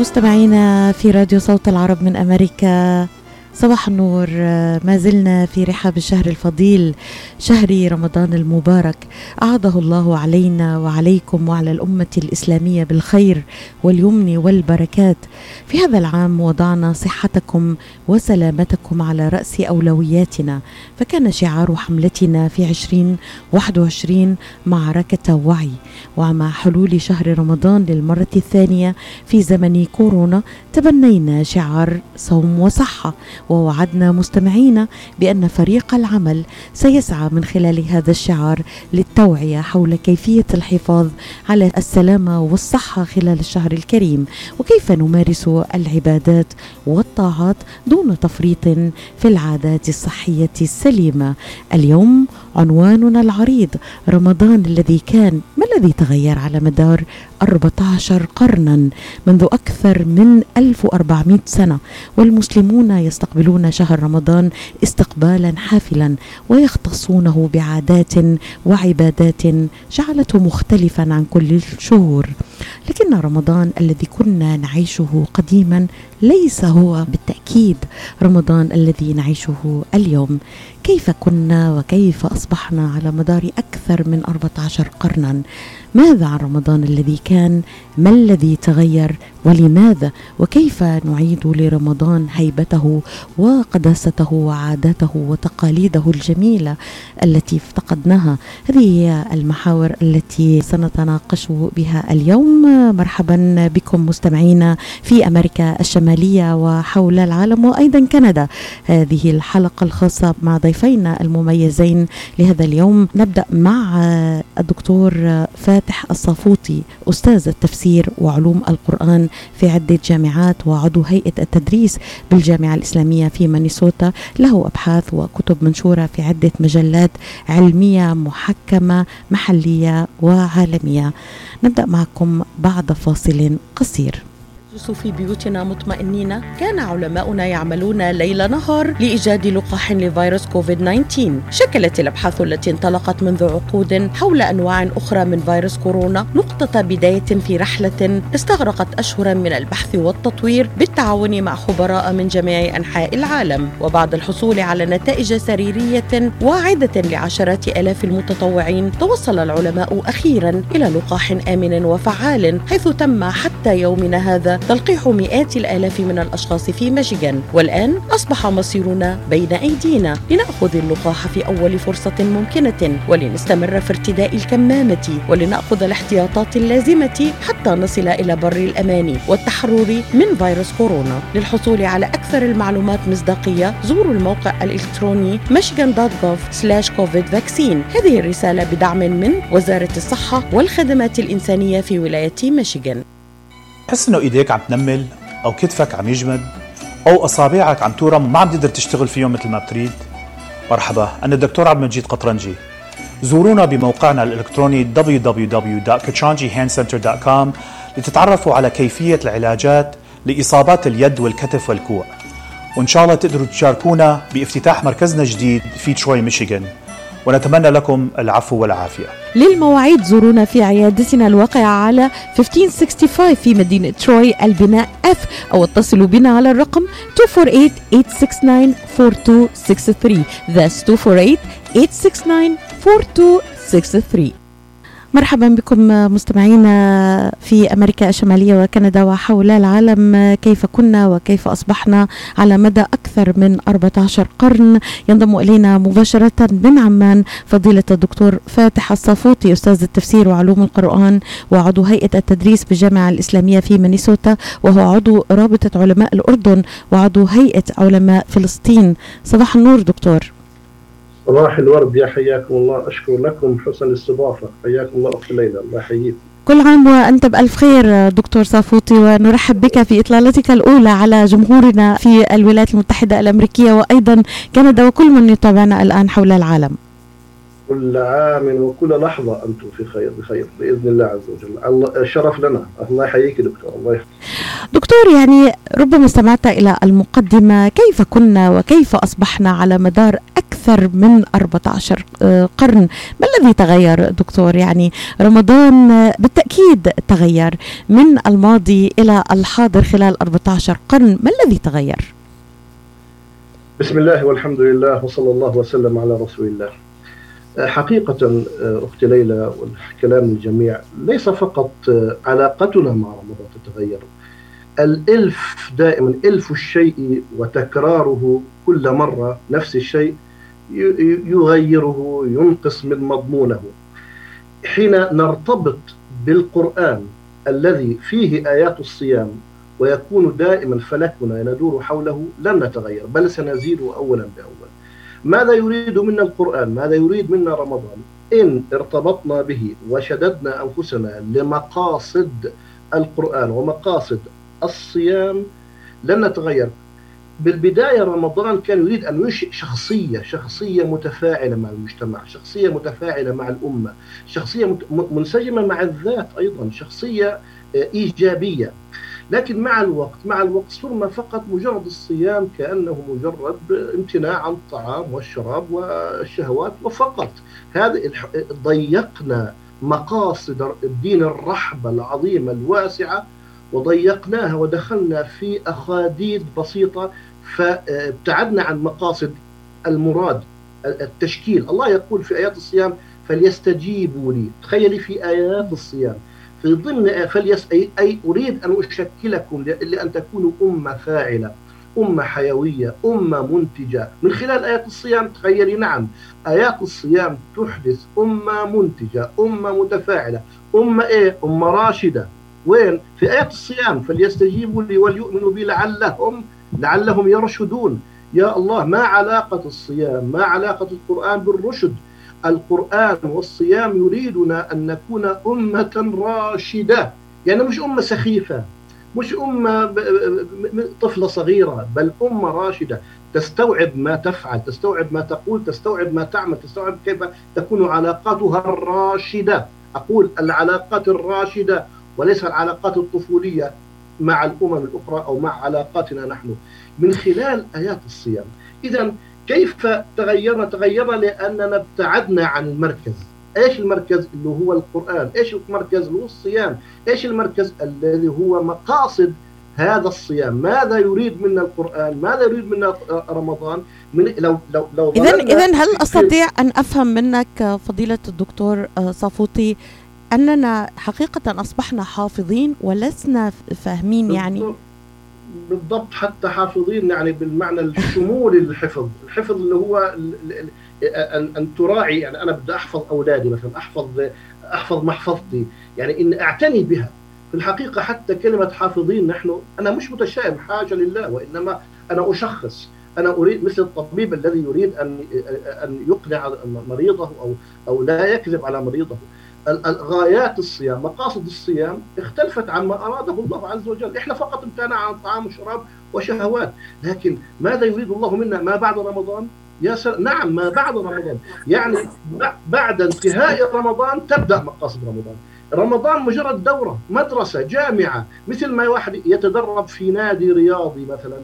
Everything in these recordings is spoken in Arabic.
مستمعينا في راديو صوت العرب من أمريكا. صباح النور. ما زلنا في رحاب الشهر الفضيل شهر رمضان المبارك. أعاده الله علينا وعليكم وعلى الأمة الإسلامية بالخير واليمن والبركات. في هذا العام وضعنا صحتكم وسلامتكم على رأس أولوياتنا. فكان شعار حملتنا في 2021 معركة وعي. ومع حلول شهر رمضان للمرة الثانية في زمن كورونا تبنينا شعار صوم وصحة. ووعدنا مستمعينا بأن فريق العمل سيسعى من خلال هذا الشعار للتوعية حول كيفية الحفاظ على السلامة والصحة خلال الشهر الكريم وكيف نمارس العبادات والطاعات دون تفريط في العادات الصحية السليمة. اليوم عنواننا العريض رمضان الذي كان ما الذي تغير على مدار 14 قرنا؟ منذ أكثر من 1400 سنة والمسلمون يستقبلون شهر رمضان استقبالا حافلا ويختصونه بعادات وعبادات جعلته مختلفا عن كل الشهور. لكن رمضان الذي كنا نعيشه قديما ليس هو بالتأكيد رمضان الذي نعيشه اليوم. كيف كنا وكيف أصبحنا على مدار أكثر من 14 قرنا؟ ماذا عن رمضان الذي كان؟ ما الذي تغير؟ ولماذا؟ وكيف نعيد لرمضان هيبته وقداسته وعاداته وتقاليده الجميلة التي افتقدناها؟ هذه هي المحاور التي سنتناقش بها اليوم. مرحبا بكم مستمعينا في أمريكا الشمالية. وحول العالم وأيضا كندا. هذه الحلقة الخاصة مع ضيفينا المميزين لهذا اليوم. نبدأ مع الدكتور فاتح الصافوطي أستاذ التفسير وعلوم القرآن في عدة جامعات وعضو هيئة التدريس بالجامعة الإسلامية في مانيسوتا له أبحاث وكتب منشورة في عدة مجلات علمية محكمة محلية وعالمية. نبدأ معكم بعد فاصل قصير. نجلس في بيوتنا مطمئنين. كان علماؤنا يعملون ليل نهار لإيجاد لقاح لفيروس كوفيد 19 شكلت الأبحاث التي انطلقت منذ عقود حول أنواع أخرى من فيروس كورونا نقطة بداية في رحلة استغرقت أشهرا من البحث والتطوير بالتعاون مع خبراء من جميع أنحاء العالم. وبعد الحصول على نتائج سريرية واعدة لعشرات آلاف المتطوعين توصل العلماء أخيرا إلى لقاح آمن وفعال حيث تم حتى يومنا هذا تلقيح مئات الآلاف من الأشخاص في ميشيغان. والآن أصبح مصيرنا بين أيدينا لنأخذ اللقاح في أول فرصة ممكنة ولنستمر في ارتداء الكمامة ولنأخذ الاحتياطات اللازمة حتى نصل إلى بر الأمان والتحرر من فيروس كورونا. للحصول على أكثر المعلومات مصداقية زوروا الموقع الإلكتروني michigan.gov/covid vaccine. هذه الرسالة بدعم من وزارة الصحة والخدمات الإنسانية في ولاية ميشيغان. تحس إنه إيديك عم تنمل أو كتفك عم يجمد أو أصابعك عم تورم وما عم تقدر تشتغل فيهم مثل ما بتريد. مرحبا أنا الدكتور عبد المجيد قطرنجي. زورونا بموقعنا الإلكتروني www.kachanjihandcenter.com لتتعرفوا على كيفية العلاجات لإصابات اليد والكتف والكوع. وإن شاء الله تقدروا تشاركونا بافتتاح مركزنا الجديد في تروي ميشيغان. ونتمنى لكم العفو والعافية. للمواعيد. زورونا في عيادتنا الواقعة على 1565 في مدينة تروي البناء F أو اتصلوا بنا على الرقم 248-869-4263 That's 248-869-4263 مرحبا بكم مستمعينا في أمريكا الشمالية وكندا وحول العالم. كيف كنا وكيف أصبحنا على مدى أكثر من 14 قرن؟ ينضم إلينا مباشرة من عمان فضيلة الدكتور فاتح الصافوطي أستاذ التفسير وعلوم القرآن وعضو هيئة التدريس بالجامعة الإسلامية في مينيسوتا وهو عضو رابطة علماء الأردن وعضو هيئة علماء فلسطين. صباح النور دكتور. صباح الورد يا حياكم الله أشكر لكم حسن الاستضافة. حياكم الله أخت ليلى الله يحييك. كل عام وأنت بألف خير دكتور صافوطي ونرحب بك في إطلالتك الأولى على جمهورنا في الولايات المتحدة الأمريكية وأيضا كندا وكل من يتابعنا الآن حول العالم. كل عام وكل لحظة أنتم في خير بخير بإذن الله عز وجل. الله شرف لنا. الله يحييك دكتور الله يحييك. دكتور يعني ربما استمعت إلى المقدمة كيف كنا وكيف أصبحنا على مدار أكثر أكثر من 14 قرن. ما الذي تغير دكتور؟ يعني رمضان بالتأكيد تغير. من الماضي إلى الحاضر خلال 14 قرن ما الذي تغير؟ بسم الله والحمد لله وصلى الله وسلم على رسول الله. حقيقة أختي ليلى والكلام الجميع ليس فقط علاقتنا مع رمضان تتغير. الإلف دائما إلف الشيء وتكراره كل مرة نفس الشيء. يغيره ينقص من مضمونه. حين نرتبط بالقرآن الذي فيه آيات الصيام ويكون دائما فلكنا ندور حوله لن نتغير بل سنزيد أولا بأول. ماذا يريد منا القرآن؟ ماذا يريد منا رمضان؟ إن ارتبطنا به وشددنا أنفسنا لمقاصد القرآن ومقاصد الصيام لن نتغير. بالبداية رمضان كان يريد أن ينشئ شخصية شخصية متفاعلة مع المجتمع شخصية متفاعلة مع الأمة شخصية منسجمة مع الذات أيضا شخصية إيجابية. لكن مع الوقت مع الوقت صرنا فقط مجرد الصيام كأنه مجرد امتناع عن الطعام والشراب والشهوات وفقط. هذا ضيقنا مقاصد الدين الرحبة العظيمة الواسعة وضيقناها ودخلنا في أخاديد بسيطة فابتعدنا عن مقاصد المراد التشكيل. الله يقول في آيات الصيام فليستجيبوا لي. تخيلي في آيات الصيام. في ضمن فليس أي, أي أريد أن أشكلكم لأن تكونوا أمة فاعلة أمة حيوية أمة منتجة. من خلال آيات الصيام تخيلي نعم آيات الصيام تحدث أمة منتجة أمة متفاعلة. أمة إيه؟ أمة راشدة. وين؟ في آيات الصيام فليستجيبوا لي وليؤمنوا بي لعلهم لعلهم يرشدون. يا الله ما علاقة الصيام؟ ما علاقة القرآن بالرشد؟ القرآن والصيام يريدنا أن نكون أمة راشدة. يعني مش أمة سخيفة مش أمة طفلة صغيرة بل أمة راشدة. تستوعب ما تفعل تستوعب ما تقول تستوعب ما تعمل تستوعب كيف تكون علاقاتها الراشدة. أقول العلاقات الراشدة وليس العلاقات الطفولية. مع الأمم الأخرى أو مع علاقاتنا نحن. من خلال آيات الصيام. إذا كيف تغيرنا؟ تغيرنا لأننا ابتعدنا عن المركز. إيش المركز؟ اللي هو القرآن. إيش المركز؟ اللي هو الصيام. إيش المركز؟ الذي هو مقاصد هذا الصيام. ماذا يريد منا القرآن؟ ماذا يريد منا رمضان؟ من لو لو لو إذا إذا هل أستطيع أن أفهم منك فضيلة الدكتور صافوطي أننا حقيقة أصبحنا حافظين ولسنا فاهمين يعني. بالضبط. حتى حافظين يعني بالمعنى الشمولي للحفظ الحفظ اللي هو أن, أن تراعي يعني أنا بدي أحفظ أولادي مثلا أحفظ أحفظ محفظتي. يعني إن أعتني بها. في الحقيقة حتى كلمة حافظين نحن أنا مش متشائم حاجة لله وإنما أنا أشخص. أنا أريد مثل الطبيب الذي يريد أن أن يقنع مريضه أو أو لا يكذب على مريضه. غايات الصيام مقاصد الصيام اختلفت عن ما أراده الله عز وجل. إحنا فقط امتنع عن طعام وشراب وشهوات. لكن ماذا يريد الله منا؟ ما بعد رمضان؟ يا سلام نعم ما بعد رمضان. يعني بعد انتهاء رمضان تبدأ مقاصد رمضان. رمضان مجرد دورة مدرسة جامعة مثل ما واحد يتدرب في نادي رياضي مثلا.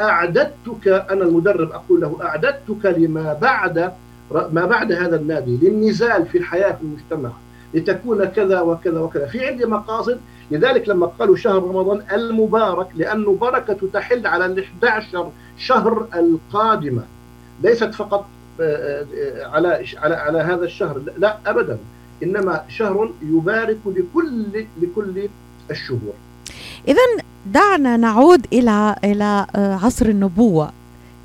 أعددتك أنا المدرب أقول له أعددتك لما بعد ما بعد هذا النادي للنزال في الحياة في المجتمع. لتكون كذا وكذا وكذا. في عندي مقاصد لذلك لما قالوا شهر رمضان المبارك لأنه بركة تحل على ال 11 شهر القادمة ليست فقط على على على هذا الشهر لا ابدا. إنما شهر يبارك لكل لكل الشهور. اذا دعنا نعود إلى إلى عصر النبوة.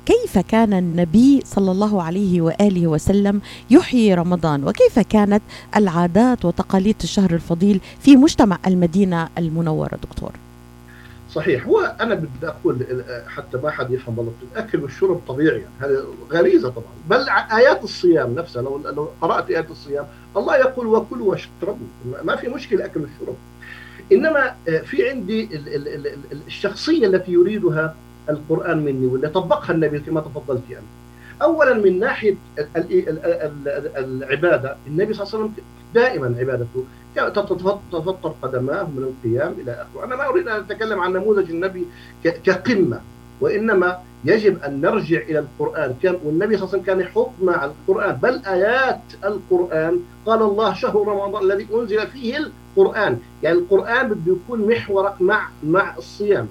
كيف كان النبي صلى الله عليه وآله وسلم يحيي رمضان؟ وكيف كانت العادات وتقاليد الشهر الفضيل في مجتمع المدينة المنورة؟ دكتور. صحيح. هو أنا بدي أقول حتى ما حد يفهم غلط الأكل والشرب طبيعي هذه غريزة طبعا. بل آيات الصيام نفسها لو لو قرأت آيات الصيام الله يقول وكلوا واشربوا ما في مشكلة أكل والشرب إنما في عندي الشخصية التي يريدها القرآن مني واللي طبقها النبي كما تفضلت يعني. اولا من ناحية العبادة النبي صلى الله عليه وسلم دائما عبادته. تتفطر قدماه من القيام إلى آخره، أنا ما أريد أن أتكلم عن نموذج النبي كقمة وإنما يجب أن نرجع إلى القرآن. كان والنبي صلى الله عليه وسلم كان يحطنا على القرآن. بل آيات القرآن. قال الله شهر رمضان الذي أنزل فيه القرآن. يعني القرآن بده يكون محورك مع مع الصيام.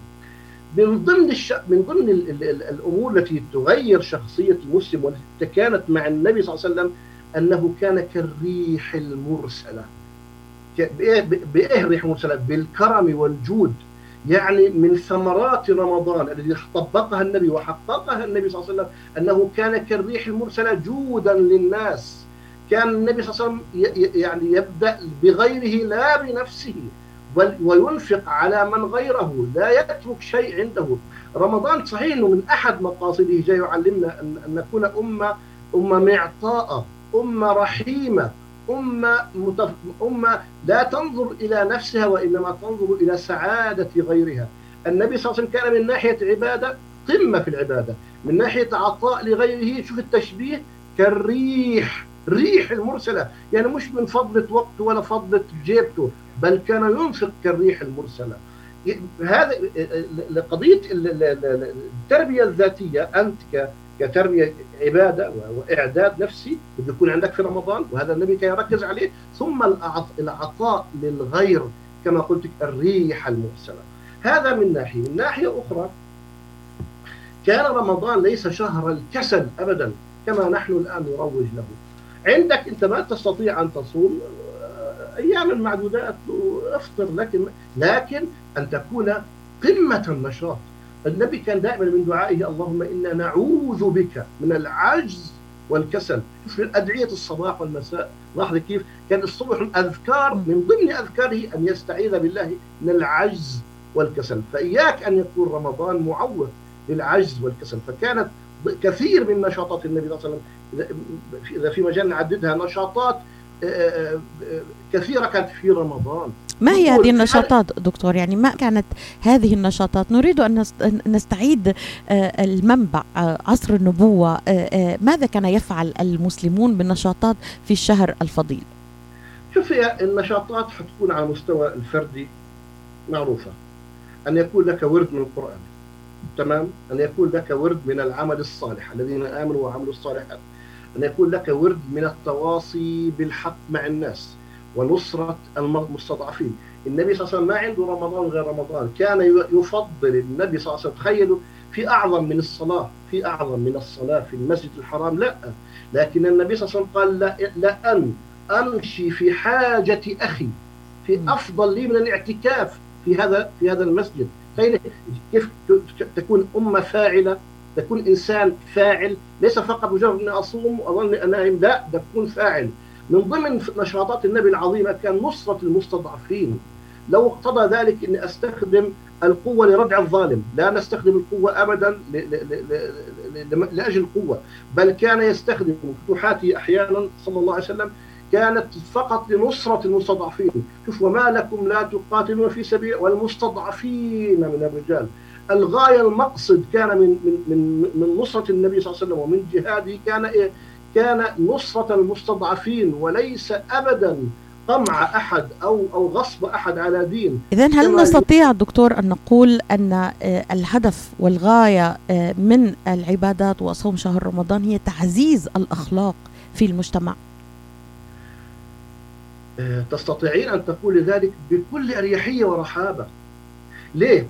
من ضمن الش... من ضمن ال... ال... ال... الأمور التي تغير شخصية المسلم والتي كانت مع النبي صلى الله عليه وسلم أنه كان كالريح المرسلة. بإيه الريح المرسلة؟ بالكرم والجود. يعني من ثمرات رمضان الذي طبقها النبي وحققها النبي صلى الله عليه وسلم أنه كان كالريح المرسلة جودا للناس. كان النبي صلى الله عليه وسلم يعني يبدأ بغيره لا بنفسه. وينفق على من غيره لا يترك شيء عنده. رمضان صحيح إنه من أحد مقاصده جاي يعلمنا أن نكون أمة أمة معطاءة أمة رحيمة أمة, متف... أمة لا تنظر إلى نفسها وإنما تنظر إلى سعادة غيرها. النبي صلى الله عليه وسلم كان من ناحية عبادة قمة في العبادة. من ناحية عطاء لغيره شوف التشبيه كالريح ريح المرسلة. يعني مش من فضلة وقته ولا فضلة جيبته. بل كان ينفق كالريح المرسلة. هذا قضية التربية الذاتية أنت كتربية عبادة وإعداد نفسي بده يكون عندك في رمضان وهذا النبي كان يركز عليه ثم العطاء للغير كما قلت الريح المرسلة. هذا من ناحية. من ناحية أخرى كان رمضان ليس شهر الكسل أبدا كما نحن الآن نروج له. عندك أنت ما تستطيع أن تصوم أيام معدودات أفطر لكن لكن أن تكون قمة النشاط. النبي كان دائما من دعائه اللهم إنا نعوذ بك من العجز والكسل. في أدعية الصباح والمساء. لاحظ كيف؟ كان الصبح الأذكار من ضمن أذكاره أن يستعيذ بالله من العجز والكسل. فإياك أن يكون رمضان معوض للعجز والكسل. فكانت كثير من نشاطات النبي صلى الله عليه وسلم. إذا في مجال نعددها نشاطات كثيرة كانت في رمضان. ما هي هذه النشاطات دكتور؟ يعني ما كانت هذه النشاطات؟ نريد أن نستعيد المنبع عصر النبوة ماذا كان يفعل المسلمون بالنشاطات في الشهر الفضيل؟ شوف هي النشاطات حتكون على مستوى الفردي معروفة. أن يكون لك ورد من القرآن تمام؟ أن يكون لك ورد من العمل الصالح الذين آمنوا وعملوا الصالحات. أن يكون لك ورد من التواصي بالحق مع الناس ونصرة المستضعفين. النبي صلى الله عليه وسلم ما عنده رمضان غير رمضان. كان يفضل النبي صلى الله عليه وسلم تخيلوا في أعظم من الصلاة في أعظم من الصلاة في المسجد الحرام. لا لكن النبي صلى الله عليه وسلم قال لا لأن أمشي في حاجة أخي في أفضل لي من الاعتكاف في هذا في هذا المسجد. كيف تكون أمة فاعلة تكون إنسان فاعل ليس فقط مجرد أني أصوم واظن أنام لا تكون فاعل. من ضمن نشاطات النبي العظيمة كان نصرة المستضعفين. لو اقتضى ذلك إني أستخدم القوة لردع الظالم. لا نستخدم القوة ابدا لأجل القوة بل كان يستخدم فتوحاته أحيانا صلى الله عليه وسلم كانت فقط لنصرة المستضعفين. شوف وما لكم لا تقاتلون في سبيل والمستضعفين من الرجال. الغاية المقصد كان من من من من نصرة النبي صلى الله عليه وسلم ومن جهاده كان إيه؟ كان نصرة المستضعفين وليس ابدا قمع أحد أو أو غصب أحد على دين. اذا هل نستطيع دكتور أن نقول أن الهدف والغاية من العبادات وصوم شهر رمضان هي تعزيز الأخلاق في المجتمع؟ تستطيعين أن تقولي ذلك بكل أريحية ورحابة. ليه؟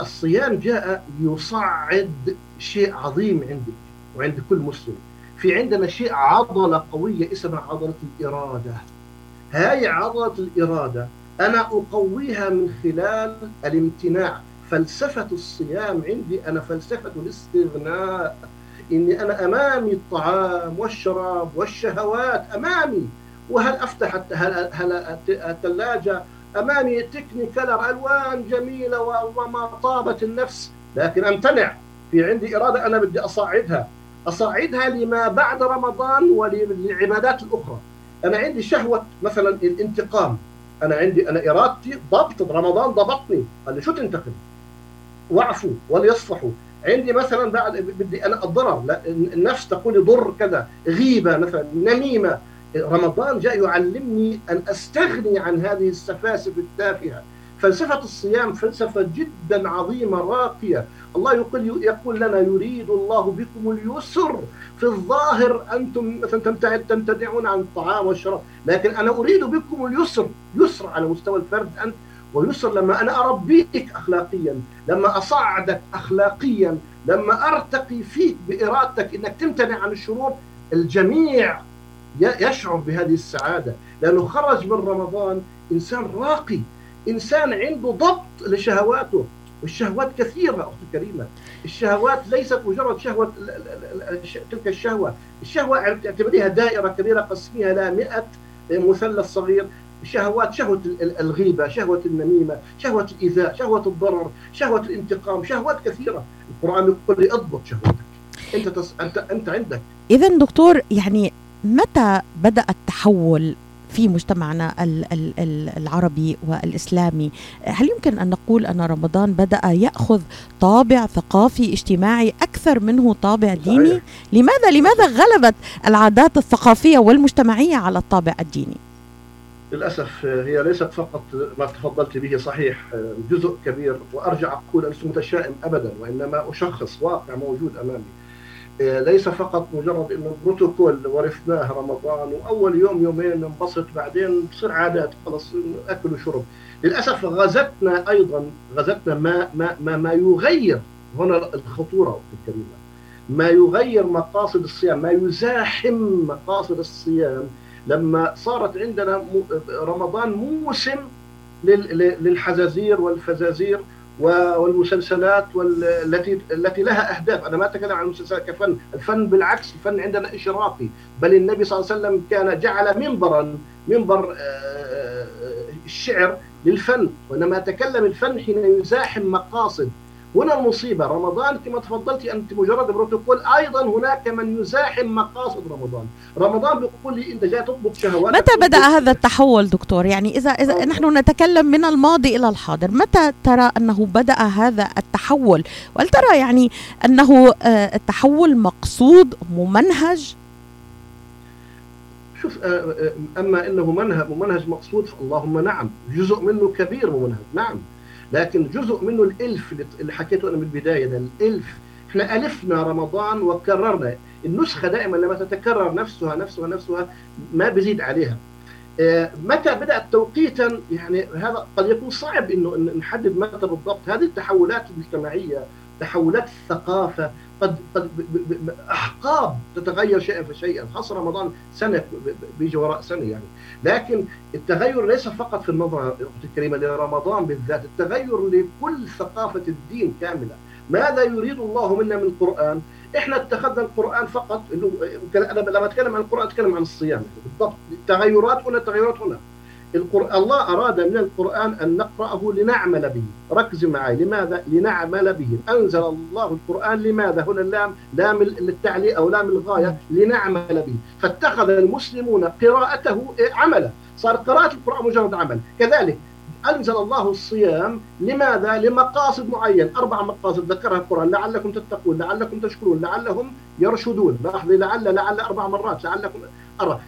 الصيام جاء يصعد شيء عظيم عندك وعند كل مسلم. في عندنا شيء عضلة قوية اسمها عضلة الإرادة. هاي عضلة الإرادة أنا أقويها من خلال الامتناع. فلسفة الصيام عندي أنا فلسفة الاستغناء. إني أنا أمامي الطعام والشراب والشهوات أمامي. وهل أفتح الثلاجة امامي تكني كلر ألوان جميلة وما طابت النفس. لكن أمتنع. في عندي إرادة أنا بدي اصعدها اصعدها لما بعد رمضان وللعبادات الأخرى. أنا عندي شهوة مثلا الانتقام. أنا عندي أنا إرادتي ضبط رمضان ضبطني. قال لي شو تنتقم؟ واعفوا وليصفحوا. عندي مثلا بعد بدي أنا الضرر. النفس تقول ضر كذا. غيبة مثلا. نميمة. رمضان جاء يعلمني أن أستغني عن هذه السفاسف التافهة. فلسفة الصيام فلسفة جدا عظيمة راقية. الله يقول يقول لنا يريد الله بكم اليسر. في الظاهر أنتم مثلا تمتنعون عن الطعام والشراب. لكن أنا أريد بكم اليسر. يسر على مستوى الفرد أنت. ويسر لما أنا أربيك أخلاقيا. لما أصعدك أخلاقيا. لما أرتقي فيك بإرادتك أنك تمتنع عن الشرور. الجميع يشعر بهذه السعادة. لأنه خرج من رمضان إنسان راقي إنسان عنده ضبط لشهواته. والشهوات كثيرة أختي الكريمة. الشهوات ليست مجرد شهوة تلك الشهوة. الشهوة اعتبريها دائرة كبيرة قسميها إلى 100 مثلث صغير. شهوات شهوة الغيبة شهوة النميمة شهوة الإيذاء شهوة الضرر شهوة الانتقام. شهوات كثيرة. القرآن يقول لي اضبط شهوتك. أنت تس... أنت أنت عندك. إذا دكتور يعني متى بدأ التحول في مجتمعنا العربي والإسلامي؟ هل يمكن أن نقول أن رمضان بدأ يأخذ طابع ثقافي اجتماعي أكثر منه طابع ديني؟ صحيح. لماذا لماذا غلبت العادات الثقافية والمجتمعية على الطابع الديني؟ للأسف هي ليست فقط ما تفضلت به صحيح جزء كبير وأرجع أقول لست متشائم ابدا وإنما أشخص واقع موجود أمامي. ليس فقط مجرد إنه بروتوكول ورثناه رمضان وأول يوم يومين ننبسط بعدين تصير عادات خلص اكل وشرب. للأسف غزتنا أيضا غزتنا ما ما ما, ما يغير هنا الخطورة الكريمه ما يغير مقاصد الصيام ما يزاحم مقاصد الصيام لما صارت عندنا رمضان موسم للحزازير والفزازير. والمسلسلات والتي التي لها أهداف، أنا ما أتكلم عن المسلسلات كفن، الفن بالعكس الفن عندنا إشراقي، بل النبي صلى الله عليه وسلم كان جعل منبرا منبر الشعر للفن، وإنما اتكلم الفن حين يزاحم مقاصد. هنا المصيبة. رمضان كما تفضلتي أنت مجرد بروتوكول أيضا هناك من يزاحم مقاصد رمضان. رمضان بيقول لي انت جاي تضبط شهوات متى بدأ هذا التحول دكتور؟ يعني اذا إذا نحن نتكلم من الماضي إلى الحاضر متى ترى أنه بدأ هذا التحول؟ وهل ترى يعني أنه التحول مقصود ممنهج؟ شوف أما إنه منهج ممنهج مقصود اللهم نعم. جزء منه كبير ممنهج. نعم. لكن جزء منه الإلف اللي حكيته أنا من البداية ده الإلف. إحنا ألفنا رمضان وكررنا. النسخة دائما لما تتكرر نفسها نفسها نفسها ما بيزيد عليها. متى بدأت توقيتا؟ يعني هذا قد يكون صعب إنه نحدد متى بالضبط. هذه التحولات المجتمعية تحولات الثقافة قد قد أحقاب تتغير شيئا فشيئا. خاصة رمضان سنة بيجي وراء سنة يعني. لكن التغير ليس فقط في النظرة أختي الكريمة لرمضان بالذات التغير لكل ثقافة الدين كاملة. ماذا يريد الله منا من القران إحنا اتخذنا القرآن فقط أنا لما أتكلم عن القرآن أتكلم عن الصيام. بالضبط. التغيرات هنا تغيرات هنا. القرآن الله أراد من القرآن أن نقرأه لنعمل به. ركز معي لماذا؟ لنعمل به. أنزل الله القرآن لماذا؟ هنا اللام لام للتعليق أو لام الغاية لنعمل به. فاتخذ المسلمون قراءته عملا. صار قراءة القرآن مجرد عمل. كذلك أنزل الله الصيام لماذا؟ لمقاصد معين أربع مقاصد ذكرها القرآن. لعلكم تتقون لعلكم تشكرون لعلهم يرشدون. لاحظي لعل لعل أربع مرات لعلكم أرى.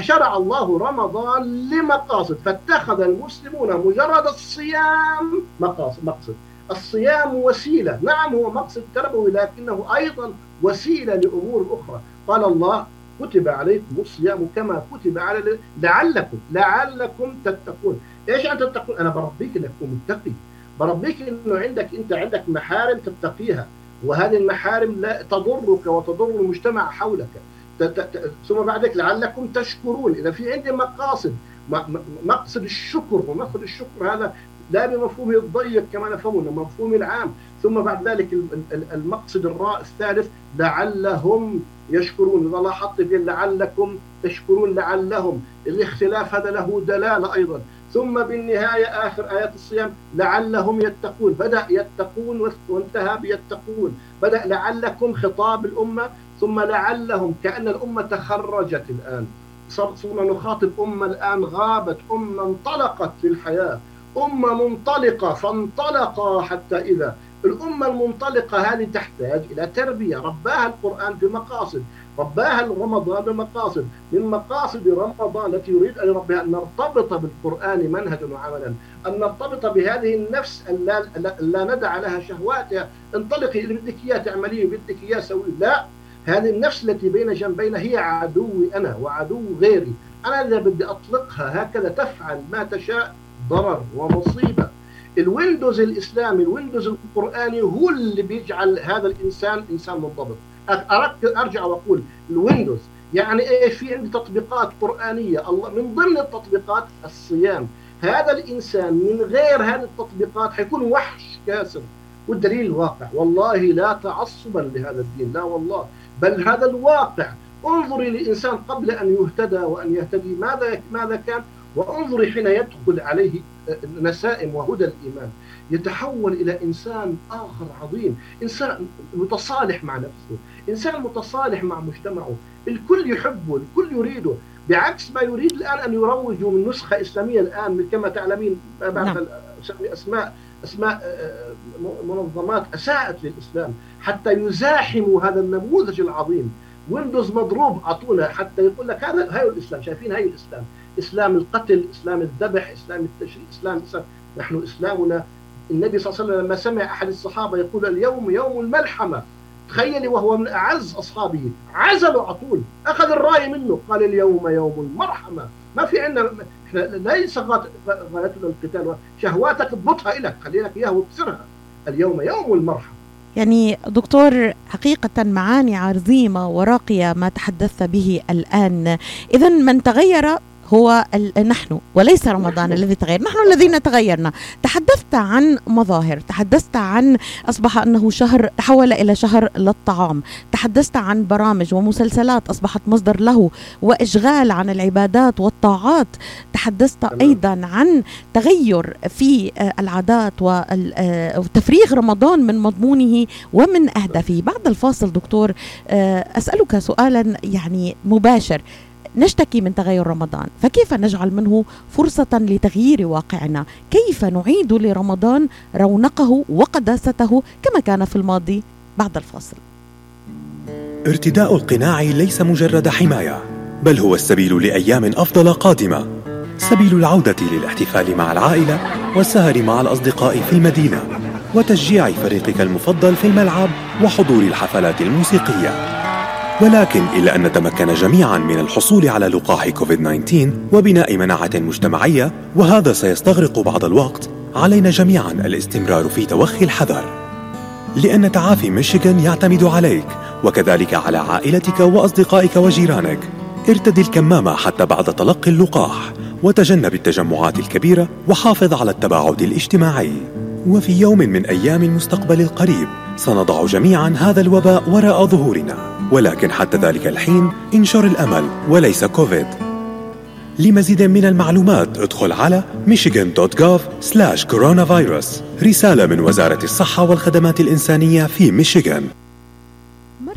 شرع الله رمضان لمقاصد فاتخذ المسلمون مجرد الصيام مقاصد مقصد. الصيام وسيلة. نعم هو مقصد تربوي لكنه أيضا وسيلة لأمور أخرى. قال الله كتب عليكم الصيام كما كتب على لعلكم لعلكم تتقون. إيش أن تتقون؟ أنا بربيك إنك تكون متقي. بربيك إنه عندك أنت عندك محارم تتقيها. وهذه المحارم لا تضرك وتضر المجتمع حولك. ثم بعدك لعلكم تشكرون. إذا في عندي مقاصد مقصد الشكر ومقصد الشكر هذا لا بمفهومه الضيق كما نفهمه مفهوم العام. ثم بعد ذلك المقصد الراء الثالث لعلهم يشكرون. إذا لاحظت في لعلكم تشكرون لعلهم. الاختلاف هذا له دلالة أيضا. ثم بالنهاية آخر آيات الصيام لعلهم يتقون. بدأ يتقون وانتهى بيتقون. بدأ لعلكم خطاب الأمة ثم لعلهم كأن الأمة تخرجت الآن. صرنا نخاطب أمة الآن غابت أمة انطلقت للحياة أمة منطلقة فانطلقا حتى إذا. الأمة المنطلقة هذه تحتاج إلى تربية. رباها القرآن في مقاصد رباها رمضان بمقاصد من مقاصد رمضان التي يريد أن يربيها أن نرتبط بالقرآن منهجا وعملا. أن نرتبط بهذه النفس أن لا, ندع لها شهواتها. انطلقي اللي بدك إياه تعمليه بدك إياه سوي. لا. هذه النفس التي بين جنبينا هي عدوي أنا وعدو غيري. أنا إذا بدي أطلقها هكذا تفعل ما تشاء ضرر ومصيبة. ال Windows الإسلامي ال Windows القرآني هو اللي بيجعل هذا الإنسان إنسان منضبط. أرجع وأقول ال Windows يعني إيش في عندي تطبيقات قرآنية. الله من ضمن التطبيقات الصيام. هذا الإنسان من غير هذه التطبيقات حيكون وحش كاسر. والدليل الواقع والله لا تعصبا لهذا الدين. لا والله. بل هذا الواقع. انظري للانسان قبل أن يهتدى وأن يهتدي. ماذا ماذا كان؟ وانظري حين يدخل عليه نسائم وهدى الإيمان. يتحول إلى إنسان آخر عظيم، إنسان متصالح مع نفسه، إنسان متصالح مع مجتمعه، الكل يحبه، الكل يريده، بعكس ما يريد الآن أن يروجوا من نسخة إسلامية الآن كما تعلمين بعد نعم. أسماء اسماء آه، منظمات أساءت للإسلام. حتى يزاحموا هذا النموذج العظيم. ويندوز مضروب أعطونا حتى يقول لك هذا هاي الإسلام شايفين هاي الإسلام. إسلام القتل إسلام الذبح إسلام التشريع إسلام, إسلام نحن إسلامنا النبي صلى الله عليه وسلم لما سمع أحد الصحابة يقول اليوم يوم الملحمة. تخيلي وهو من أعز أصحابه. عزله على طول أخذ الرأي منه. قال اليوم يوم المرحمة. ما في عندنا إحنا ليس غايتنا القتال. شهواتك اضبطها لك خلي لك إياها وابصرها. اليوم يوم المرحمة. يعني دكتور حقيقة معاني عظيمة وراقية ما تحدثت به الآن. إذا من تغير هو نحن وليس رمضان الذي تغير. نحن الذين تغيرنا. تحدثت عن مظاهر تحدثت عن أصبح أنه شهر تحول إلى شهر للطعام. تحدثت عن برامج ومسلسلات أصبحت مصدر له وإشغال عن العبادات والطاعات. تحدثت أيضا عن تغير في العادات وتفريغ رمضان من مضمونه ومن أهدافه. بعد الفاصل دكتور أسألك سؤالا يعني مباشر. نشتكي من تغير رمضان. فكيف نجعل منه فرصة لتغيير واقعنا؟ كيف نعيد لرمضان رونقه وقداسته كما كان في الماضي؟ بعد الفاصل. ارتداء القناع ليس مجرد حماية بل هو السبيل لأيام أفضل قادمة. سبيل العودة للاحتفال مع العائلة والسهر مع الأصدقاء في المدينة وتشجيع فريقك المفضل في الملعب وحضور الحفلات الموسيقية. ولكن إلا أن نتمكن جميعا من الحصول على لقاح كوفيد-19 وبناء مناعة مجتمعية وهذا سيستغرق بعض الوقت. علينا جميعا الاستمرار في توخي الحذر. لأن تعافي ميشيغان يعتمد عليك وكذلك على عائلتك وأصدقائك وجيرانك. ارتدي الكمامة حتى بعد تلقي اللقاح وتجنب التجمعات الكبيرة وحافظ على التباعد الاجتماعي. وفي يوم من أيام المستقبل القريب سنضع جميعا هذا الوباء وراء ظهورنا. ولكن حتى ذلك الحين انشر الأمل وليس كوفيد. لمزيد من المعلومات ادخل على michigan.gov/coronavirus رسالة من وزارة الصحة والخدمات الإنسانية في ميشيغان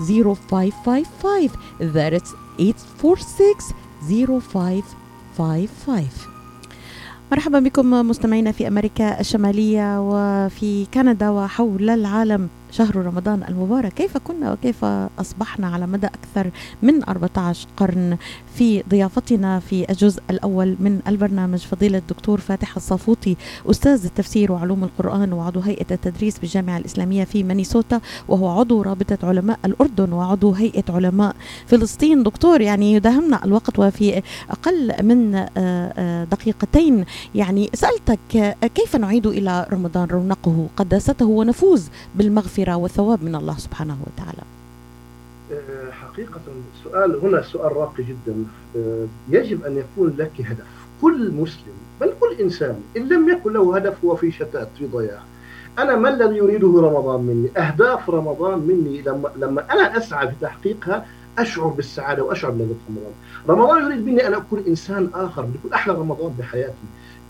0555 that's 846 0555 مرحبا بكم مستمعينا في أمريكا الشمالية وفي كندا وحول العالم. شهر رمضان المبارك. كيف كنا وكيف أصبحنا على مدى أكثر من 14 قرن في ضيافتنا في الجزء الأول من البرنامج؟ فضيلة الدكتور فاتح الصافوطي أستاذ التفسير وعلوم القرآن وعضو هيئة التدريس بالجامعة الإسلامية في مانيسوتا وهو عضو رابطة علماء الأردن وعضو هيئة علماء فلسطين. دكتور يعني يداهمنا الوقت وفي أقل من آه، آه، دقيقتين. يعني سألتك كيف نعيد إلى رمضان رونقه؟ قداسته ونفوز بالمغفرة والثواب من الله سبحانه وتعالى. آه، حقيقة السؤال هنا سؤال راقي جدا. آه، يجب أن يكون لك هدف. كل مسلم بل كل إنسان إن لم يكن له هدف هو في شتات في ضياع. أنا ما الذي يريده رمضان مني؟ أهداف رمضان مني لما, لما أنا أسعى في تحقيقها أشعر بالسعادة وأشعر بلذة رمضان. رمضان يريد مني أن أكون إنسان آخر يكون أحلى رمضان بحياتي.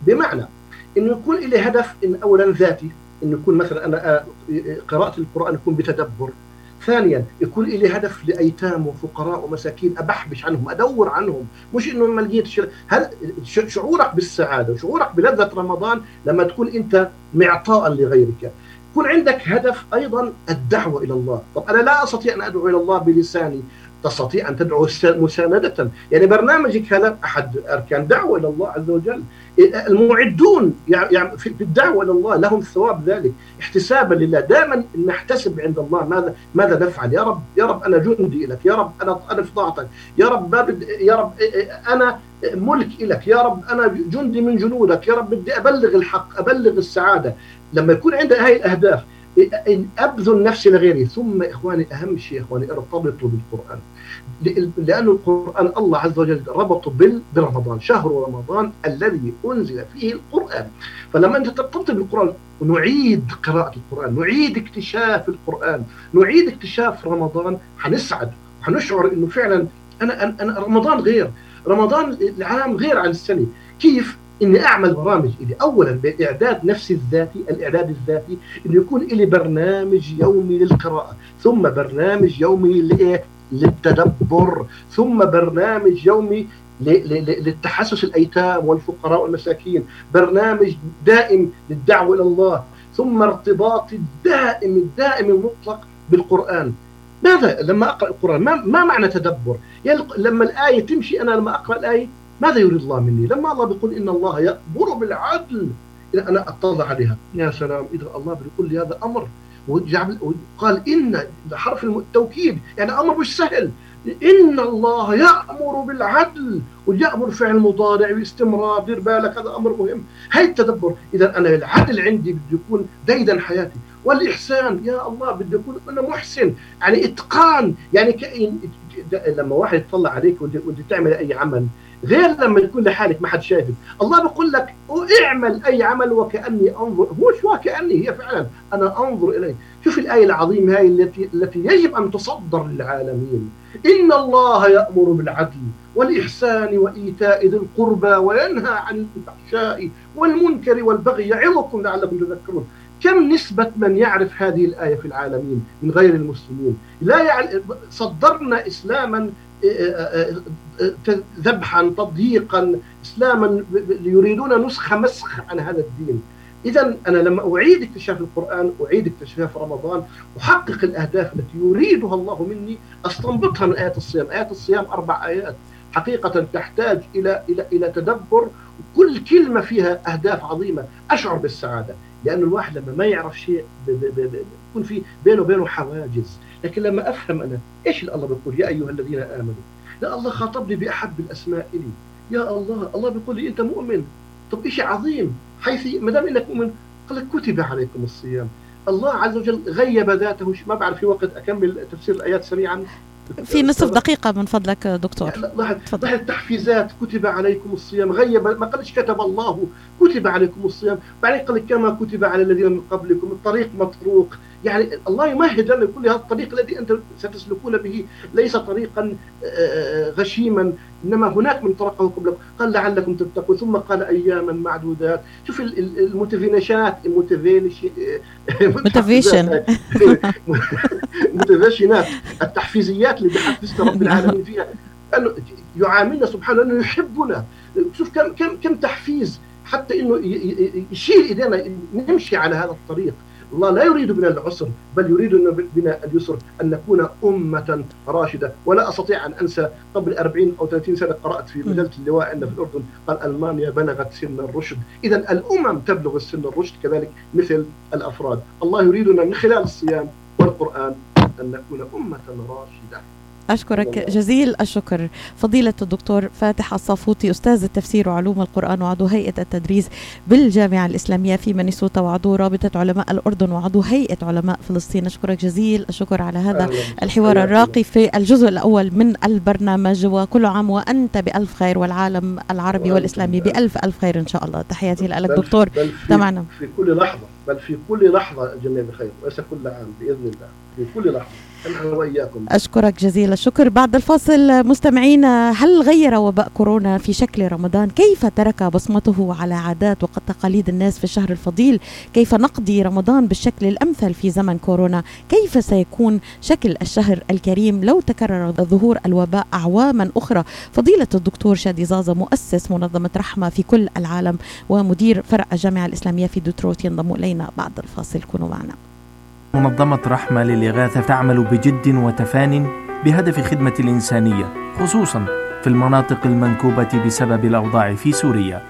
بمعنى أنه يكون لي هدف إن أولا ذاتي أنه يكون مثلا أنا قراءة القرآن يكون بتدبر. ثانيا يكون لي هدف لأيتام وفقراء ومساكين أبحبش عنهم أدور عنهم. مش إنه ما لقيت هل شعورك بالسعادة وشعورك بلذة رمضان لما تكون أنت معطاء لغيرك. يكون عندك هدف أيضا الدعوة إلى الله. طب أنا لا أستطيع أن أدعو إلى الله بلساني. تستطيع أن تدعو مساندة. يعني برنامجك هذا أحد أركان دعوة إلى الله عز وجل. المعدون يعني في الدعوة إلى الله لهم ثواب ذلك. احتسابا لله. دائما نحتسب عند الله. ماذا ماذا نفعل؟ يا رب يا رب أنا جندي لك يا رب أنا أنا في طاعتك. يا رب يا رب أنا ملك لك يا رب أنا جندي من جنودك. يا رب بدي أبلغ الحق أبلغ السعادة. لما يكون عندنا هاي الأهداف أبذل نفسي لغيري ثم إخواني أهم شيء إخواني ارتبطوا بالقرآن. لأن القرآن الله عز وجل ربطه برمضان شهر رمضان الذي أنزل فيه القرآن. فلما أنت ترتبط بالقرآن نعيد قراءة القرآن نعيد اكتشاف القرآن نعيد اكتشاف رمضان حنسعد وحنشعر أنه فعلا أنا, أنا رمضان غير. رمضان العام غير عن السنة. كيف؟ إني أعمل برامج إلي. اولا بإعداد نفسي الذاتي الإعداد الذاتي إنه يكون لي برنامج يومي للقراءة ثم برنامج يومي لإيه؟ للتدبر ثم برنامج يومي للتحسس الأيتام والفقراء والمساكين برنامج دائم للدعوة إلى الله ثم ارتباطي الدائم الدائم المطلق بالقرآن. ماذا؟ لما أقرأ القرآن ما, ما معنى تدبر؟ يعني لما الآية تمشي أنا لما أقرأ الآية ماذا يريد الله مني؟ لما الله بيقول إن الله يأمر بالعدل. إذا أنا اطلع عليها. يا سلام إذا الله بيقول لي هذا أمر وقال إن حرف التوكيد يعني أمر مش سهل. إن الله يأمر بالعدل ويأمر فعل مضارع باستمرار دير بالك هذا أمر مهم. هاي التدبر. إذا أنا العدل عندي بده يكون ديدا حياتي. والإحسان يا الله بده يكون أنا محسن. يعني إتقان يعني لما واحد يطلع عليك ودي تعمل أي عمل غير لما يكون لحالك ما حد شايفك الله بيقول لك اعمل أي عمل وكأني أنظر. هو شو وكاني هي فعلا أنا أنظر إليه. شوف الآية العظيمة هاي التي التي يجب أن تصدر للعالمين. إن الله يأمر بالعدل والإحسان وإيتاء ذي القربى وينهى عن الفحشاء والمنكر والبغي يعظكم لعلكم تذكرون. كم نسبة من يعرف هذه الآية في العالمين من غير المسلمين؟ لا يعلم صدرنا إسلاما ذبحا تضييقا اسلاما يريدون نسخة مسخ عن هذا الدين. اذا أنا لما أعيد اكتشاف القرآن أعيد اكتشاف رمضان أحقق الأهداف التي يريدها الله مني أستنبطها من آيات الصيام. آيات الصيام أربع آيات. حقيقة تحتاج إلى إلى إلى تدبر. كل كلمة فيها أهداف عظيمة. أشعر بالسعادة لأن الواحد لما ما يعرف شيء يكون في بينه وبينه حواجز. لكن لما أفهم أنا إيش الله بيقول؟ يا أيها الذين آمنوا لا الله خاطبني بأحب الأسماء إلي يا الله الله بيقول لي أنت مؤمن. طب شيء عظيم حيث ما دام إنك مؤمن قال لك كتب عليكم الصيام. الله عز وجل غيب ذاته ما بعرف في وقت أكمل تفسير الآيات سريعا في نصف دقيقة من فضلك دكتور. لاحظ التحفيزات كتب عليكم الصيام غيب ما قالش كتب الله كتب عليكم الصيام. بعدين قال كما كتب على الذين من قبلكم الطريق مطروق. يعني الله يمهد لنا يقول هذا الطريق الذي أنت ستسلكون به ليس طريقا غشيما إنما هناك من طرقه قبلكم قال لعلكم تتقون. ثم قال اياما معدودات. شوف الموتيفينيشنات الموتيفيشن موتيفيشنات التحفيزيات اللي بيحفزنا رب العالمين فيها. انه يعاملنا سبحانه إنه يحبنا. شوف كم كم كم تحفيز حتى إنه يشيل إيدينا نمشي على هذا الطريق. الله لا يريد بنا العسر بل يريد بنا اليسر أن نكون أمة راشدة. ولا أستطيع أن أنسى قبل 40 أو 30 سنة قرأت في مجلة اللواء عندنا في الأردن قال ألمانيا بلغت سن الرشد. إذا الأمم تبلغ السن الرشد كذلك مثل الأفراد. الله يريدنا من خلال الصيام والقرآن أن نكون أمة راشدة. أشكرك جزيل الشكر. فضيلة الدكتور فاتح الصافوطي أستاذ التفسير وعلوم القرآن وعضو هيئة التدريس بالجامعة الإسلامية في مينيسوتا وعضو رابطة علماء الأردن وعضو هيئة علماء فلسطين. أشكرك جزيل الشكر على هذا الحوار الراقي في الجزء الأول من البرنامج. وكل عام وأنت بألف خير والعالم العربي والإسلامي بألف ألف خير إن شاء الله. تحياتي لك دكتور. تماما في كل لحظة. بل في كل لحظة الجميع بخير. وليس كل عام بإذن الله. في كل لحظة. وإياكم. أشكرك جزيل الشكر. بعد الفاصل مستمعينا هل غير وباء كورونا في شكل رمضان؟ كيف ترك بصمته على عادات وتقاليد الناس في الشهر الفضيل؟ كيف نقضي رمضان بالشكل الأمثل في زمن كورونا؟ كيف سيكون شكل الشهر الكريم؟ لو تكرر ظهور الوباء أعواما أخرى فضيلة الدكتور شادي زازا مؤسس منظمة رحمة في كل العالم ومدير فرع الجامعة الإسلامية في ديترويت ينضم إلينا. بعد الفاصل كونوا معنا. منظمة رحمة للإغاثة تعمل بجد وتفان بهدف خدمة الإنسانية خصوصا في المناطق المنكوبة بسبب الأوضاع في سوريا.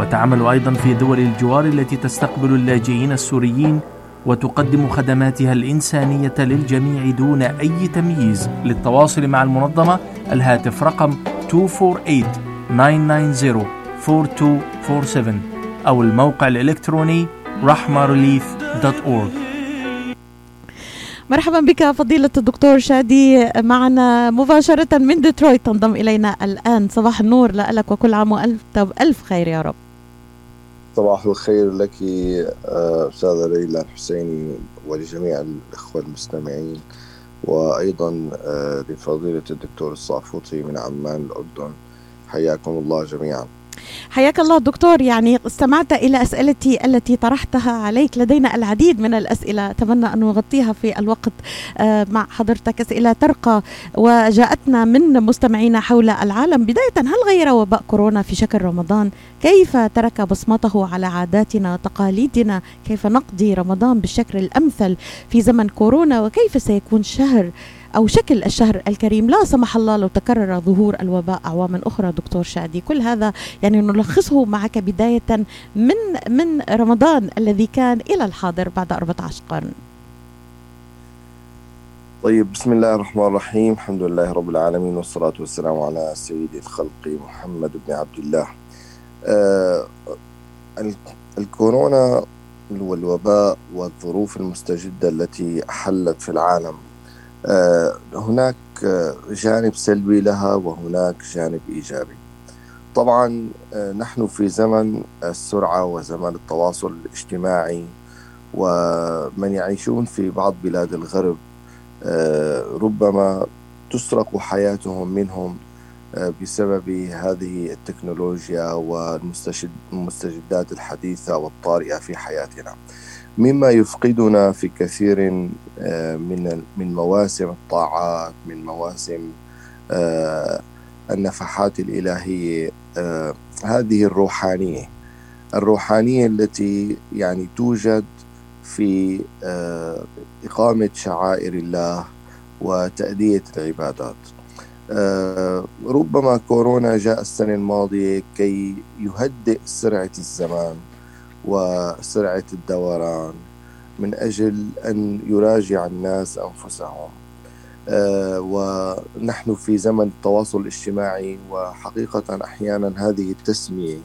وتعمل أيضا في دول الجوار التي تستقبل اللاجئين السوريين وتقدم خدماتها الإنسانية للجميع دون أي تمييز. للتواصل مع المنظمة الهاتف رقم 248-990-4247 أو الموقع الإلكتروني rahmarelief.org مرحبا بك فضيلة الدكتور شادي. معنا مباشرة من ديترويت تنضم إلينا الآن. صباح النور لك وكل عام وألف ألف خير يا رب. صباح الخير لك آه، أستاذة ليلى الحسيني ولجميع الإخوة المستمعين وأيضا آه، لفضيلة الدكتور الصافوطي من عمان الأردن. حياكم الله جميعا. حياك الله دكتور. يعني استمعت إلى أسئلتي التي طرحتها عليك. لدينا العديد من الأسئلة. أتمنى أن نغطيها في الوقت آه، مع حضرتك. أسئلة ترقى وجاءتنا من مستمعينا حول العالم. بداية هل غير وباء كورونا في شكل رمضان؟ كيف ترك بصمته على عاداتنا تقاليدنا كيف نقضي رمضان بالشكل الأمثل في زمن كورونا؟ وكيف سيكون شهر أو شكل الشهر الكريم لا سمح الله لو تكرر ظهور الوباء أعواما أخرى دكتور شادي. كل هذا يعني نلخصه معك بداية من من رمضان الذي كان إلى الحاضر بعد 14 قرن. طيب بسم الله الرحمن الرحيم. الحمد لله رب العالمين والصلاة والسلام على سيد الخلق محمد بن عبد الله. آه الكورونا والوباء والظروف المستجدة التي حلت في العالم هناك جانب سلبي لها وهناك جانب إيجابي. طبعا آه، نحن في زمن السرعة وزمن التواصل الاجتماعي ومن يعيشون في بعض بلاد الغرب آه، ربما تسرق حياتهم منهم بسبب هذه التكنولوجيا والمستجدات الحديثة والطارئة في حياتنا. مما يفقدنا في كثير آه، من من مواسم الطاعات من مواسم آه، النفحات الإلهية آه، هذه الروحانية. الروحانية التي يعني توجد في إقامة شعائر الله وتأدية العبادات. ربما كورونا جاء السنة الماضية كي يهدئ سرعة الزمان وسرعة الدوران. من أجل أن يراجع الناس أنفسهم. آه، ونحن في زمن التواصل الاجتماعي وحقيقة أحيانا هذه التسمية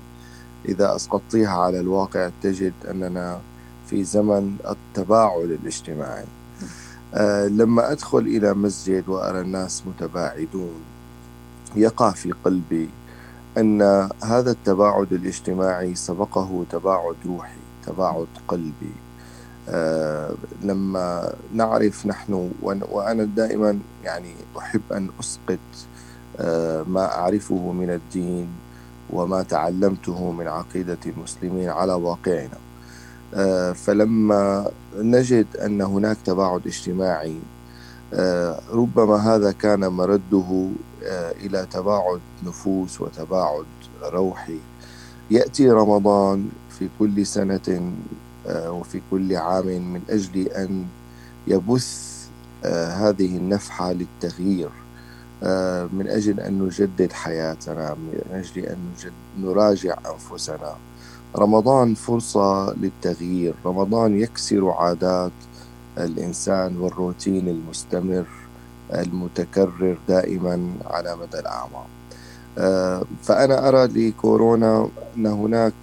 إذا أسقطتيها على الواقع تجد أننا في زمن التباعد الاجتماعي. آه، لما أدخل إلى مسجد وأرى الناس متباعدون يقع في قلبي أن هذا التباعد الاجتماعي سبقه تباعد روحي تباعد قلبي. لما نعرف نحن وأنا دائما يعني أحب أن أسقط آه ما أعرفه من الدين وما تعلمته من عقيدة المسلمين على واقعنا. آه فلما نجد أن هناك تباعد اجتماعي آه، ربما هذا كان مرده آه، إلى تباعد نفوس وتباعد روحي. يأتي رمضان في كل سنة وفي كل عام من أجل أن يبث هذه النفحة للتغيير من أجل أن نجدد حياتنا من أجل أن نراجع أنفسنا. رمضان فرصة للتغيير رمضان يكسر عادات الإنسان والروتين المستمر المتكرر دائما على مدى الأعمار. آه، فأنا أرى لكورونا أن هناك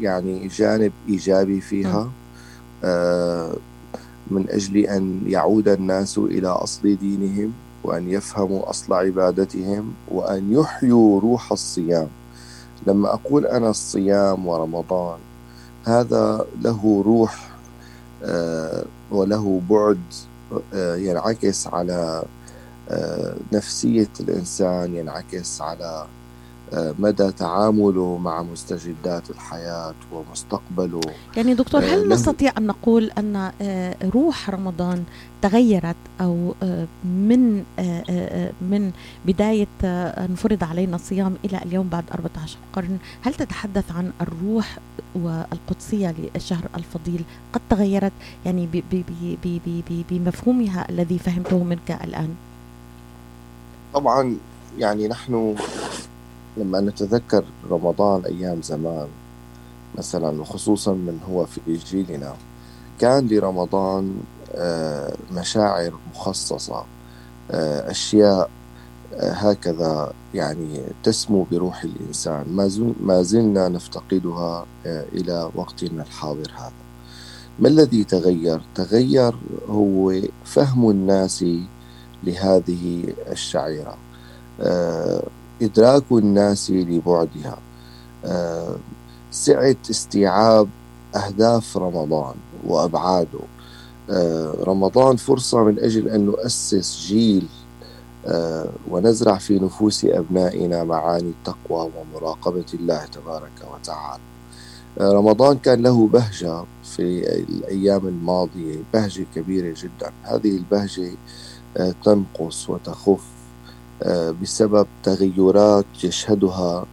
يعني جانب إيجابي فيها آه، من أجل أن يعود الناس إلى أصل دينهم وأن يفهموا أصل عبادتهم وأن يحيوا روح الصيام. لما أقول أنا الصيام ورمضان هذا له روح آه، وله بعد ينعكس على نفسية الإنسان ينعكس على آه، مدى تعامله مع مستجدات الحياة ومستقبله؟ يعني دكتور هل آه، نستطيع أن نقول أن آه، روح رمضان تغيرت أو من من بداية أن فرض علينا الصيام إلى اليوم بعد 14 قرن؟ هل تتحدث عن الروح والقدسية للشهر الفضيل قد تغيرت؟ يعني بمفهومها الذي فهمته منك الآن. طبعا يعني نحن لما نتذكر رمضان أيام زمان مثلا وخصوصا من هو في جيلنا كان لرمضان آه، مشاعر مخصصة آه، أشياء آه، هكذا يعني تسمو بروح الإنسان. ما زلنا نفتقدها إلى وقتنا الحاضر هذا. ما الذي تغير؟ تغير هو فهم الناس لهذه الشعيرة. إدراك الناس لبعدها. آه، سعة استيعاب أهداف رمضان وأبعاده. آه، رمضان فرصة من أجل أن نؤسس جيل آه، ونزرع في نفوس أبنائنا معاني التقوى ومراقبة الله تبارك وتعالى. رمضان كان له بهجة في الأيام الماضية بهجة كبيرة جدا. هذه البهجة تنقص وتخف. بسبب تغيرات يشهدها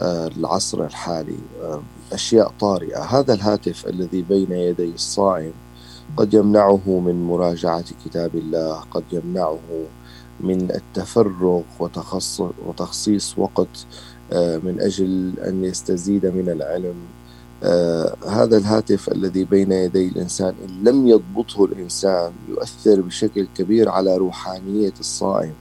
آه، العصر الحالي. آه، أشياء طارئة. هذا الهاتف الذي بين يدي الصائم قد يمنعه من مراجعة كتاب الله قد يمنعه من التفرغ وتخصيص وقت من أجل أن يستزيد من العلم. هذا الهاتف الذي بين يدي الإنسان إن لم يضبطه الإنسان يؤثر بشكل كبير على روحانية الصائم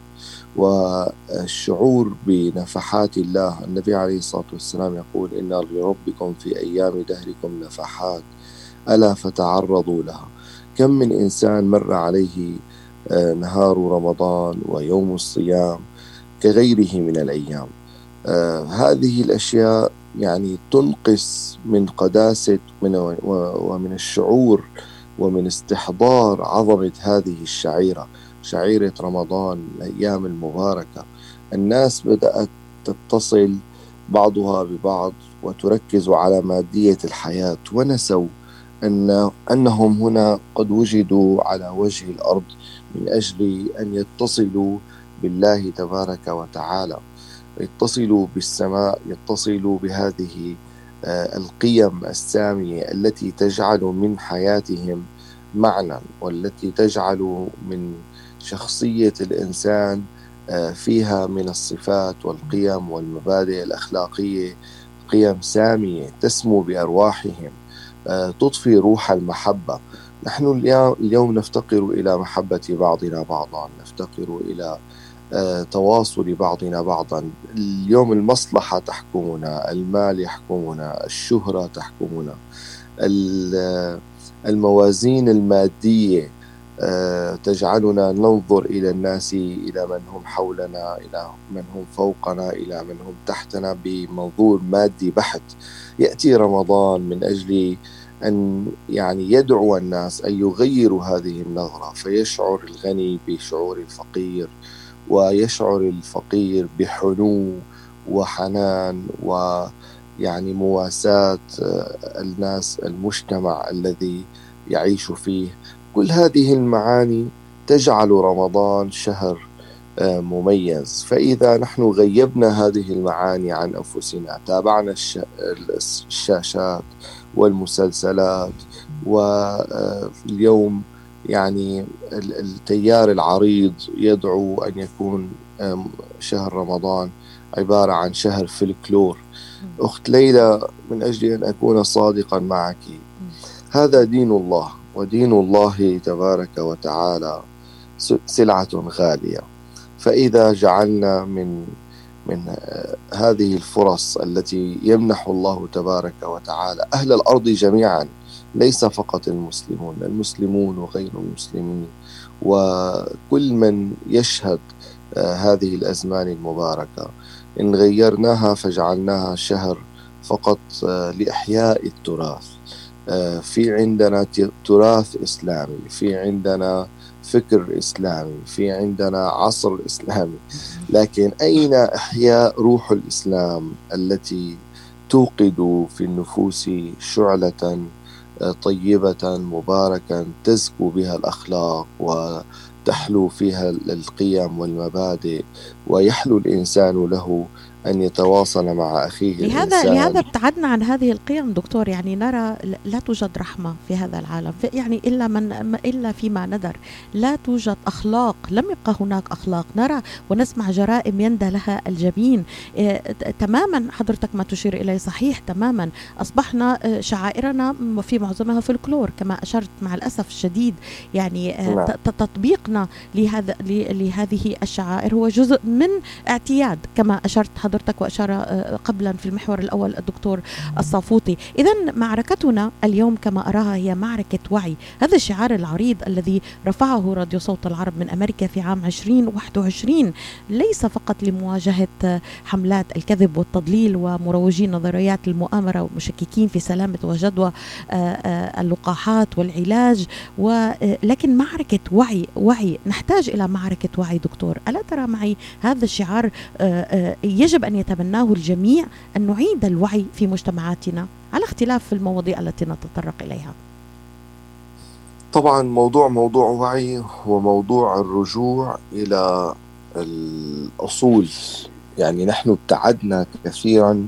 والشعور بنفحات الله. النبي عليه الصلاة والسلام يقول إن لربكم في أيام دهركم نفحات ألا فتعرضوا لها. كم من إنسان مر عليه آه، نهار رمضان ويوم الصيام كغيره من الأيام. آه، هذه الأشياء يعني تنقص من قداسة من ومن الشعور ومن استحضار عظمة هذه الشعيرة. شعيرة رمضان الأيام المباركة. الناس بدأت تتصل بعضها ببعض وتركز على مادية الحياة ونسوا أن أنهم هنا قد وجدوا على وجه الأرض من أجل أن يتصلوا بالله تبارك وتعالى. يتصلوا بالسماء يتصلوا بهذه آه، القيم السامية التي تجعل من حياتهم معنى والتي تجعل من شخصية الإنسان آه، فيها من الصفات والقيم والمبادئ الأخلاقية قيم سامية تسمو بأرواحهم آه، تضفي روح المحبة. نحن اليوم نفتقر إلى محبة بعضنا بعضا نفتقر إلى آه، تواصل بعضنا بعضا. اليوم المصلحة تحكمنا المال يحكمنا الشهرة تحكمنا الموازين المادية آه، تجعلنا ننظر إلى الناس إلى من هم حولنا إلى من هم فوقنا إلى من هم تحتنا بمنظور مادي بحت. يأتي رمضان من أجل أن يعني يدعو الناس أن يغيروا هذه النظرة فيشعر الغني بشعور الفقير ويشعر الفقير بحنو وحنان ويعني مواساة آه، الناس المجتمع الذي يعيش فيه. كل هذه المعاني تجعل رمضان شهر آه، مميز. فإذا نحن غيبنا هذه المعاني عن أنفسنا تابعنا الشاشات والمسلسلات واليوم يعني التيار العريض يدعو أن يكون شهر رمضان عبارة عن شهر فلكلور. أخت ليلى من أجل أن أكون صادقا معك هذا دين الله. ودين الله تبارك وتعالى سلعة غالية. فإذا جعلنا من من هذه الفرص التي يمنح الله تبارك وتعالى أهل الأرض جميعا ليس فقط المسلمون المسلمون وغير المسلمين. وكل من يشهد آه، هذه الأزمان المباركة إن غيرناها فجعلناها شهر فقط آه، لإحياء التراث. في عندنا تراث إسلامي في عندنا فكر إسلامي في عندنا عصر إسلامي. لكن أين إحياء روح الإسلام التي توقد في النفوس شعلة طيبة مباركة تزكو بها الأخلاق وتحلو فيها القيم والمبادئ ويحلو الإنسان له أن يتواصل مع أخيه لهذا الإنسان. لهذا ابتعدنا عن هذه القيم دكتور. يعني نرى لا توجد رحمة في هذا العالم. يعني إلا من إلا فيما ندر. لا توجد أخلاق. لم يبقى هناك أخلاق. نرى ونسمع جرائم يندى لها الجبين. إيه تماما حضرتك ما تشير إليه صحيح تماما. أصبحنا آه، شعائرنا في معظمها فلكلور كما أشرت مع الأسف الشديد. يعني آه، نعم. تطبيقنا لهذا لهذه الشعائر هو جزء من اعتياد كما أشرت حضرتك حضرتك وأشار آه، قبلا في المحور الأول الدكتور الصافوطي إذا معركتنا اليوم كما أراها هي معركة وعي. هذا الشعار العريض الذي رفعه راديو صوت العرب من أمريكا في عام 2021 ليس فقط لمواجهة حملات الكذب والتضليل ومروجي نظريات المؤامرة والمشككين في سلامة وجدوى آه، آه، اللقاحات والعلاج ولكن معركة وعي وعي. نحتاج إلى معركة وعي دكتور. ألا ترى معي هذا الشعار يجب يجب أن يتبناه الجميع أن نعيد الوعي في مجتمعاتنا على اختلاف المواضيع التي نتطرق إليها. طبعا موضوع موضوع وعي هو موضوع الرجوع إلى الأصول يعني نحن ابتعدنا كثيرا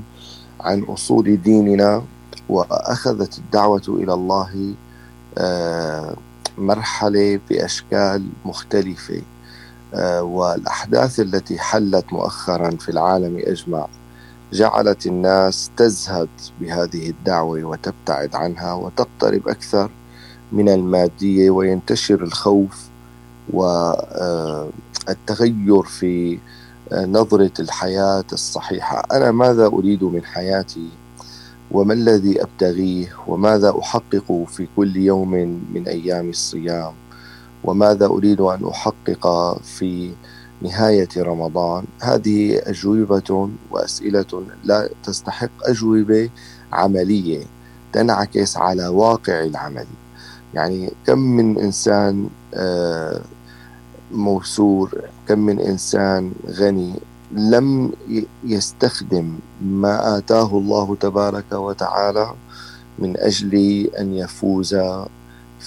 عن أصول ديننا وأخذت الدعوة إلى الله آه، مرحلة بأشكال آه، والأحداث التي حلت مؤخرا في العالم أجمع جعلت الناس تزهد بهذه الدعوة وتبتعد عنها وتقترب أكثر من المادية وينتشر الخوف والتغير في نظرة الحياة الصحيحة. أنا ماذا أريد من حياتي؟ وما الذي أبتغيه؟ وماذا أحقق في كل يوم من أيام الصيام؟ وماذا أريد أن أحقق في نهاية رمضان؟ هذه أجوبة وأسئلة لا تستحق أجوبة عملية تنعكس على واقع العمل. يعني كم من إنسان آه، موسور كم من إنسان غني لم يستخدم ما آتاه الله تبارك وتعالى من أجل أن يفوز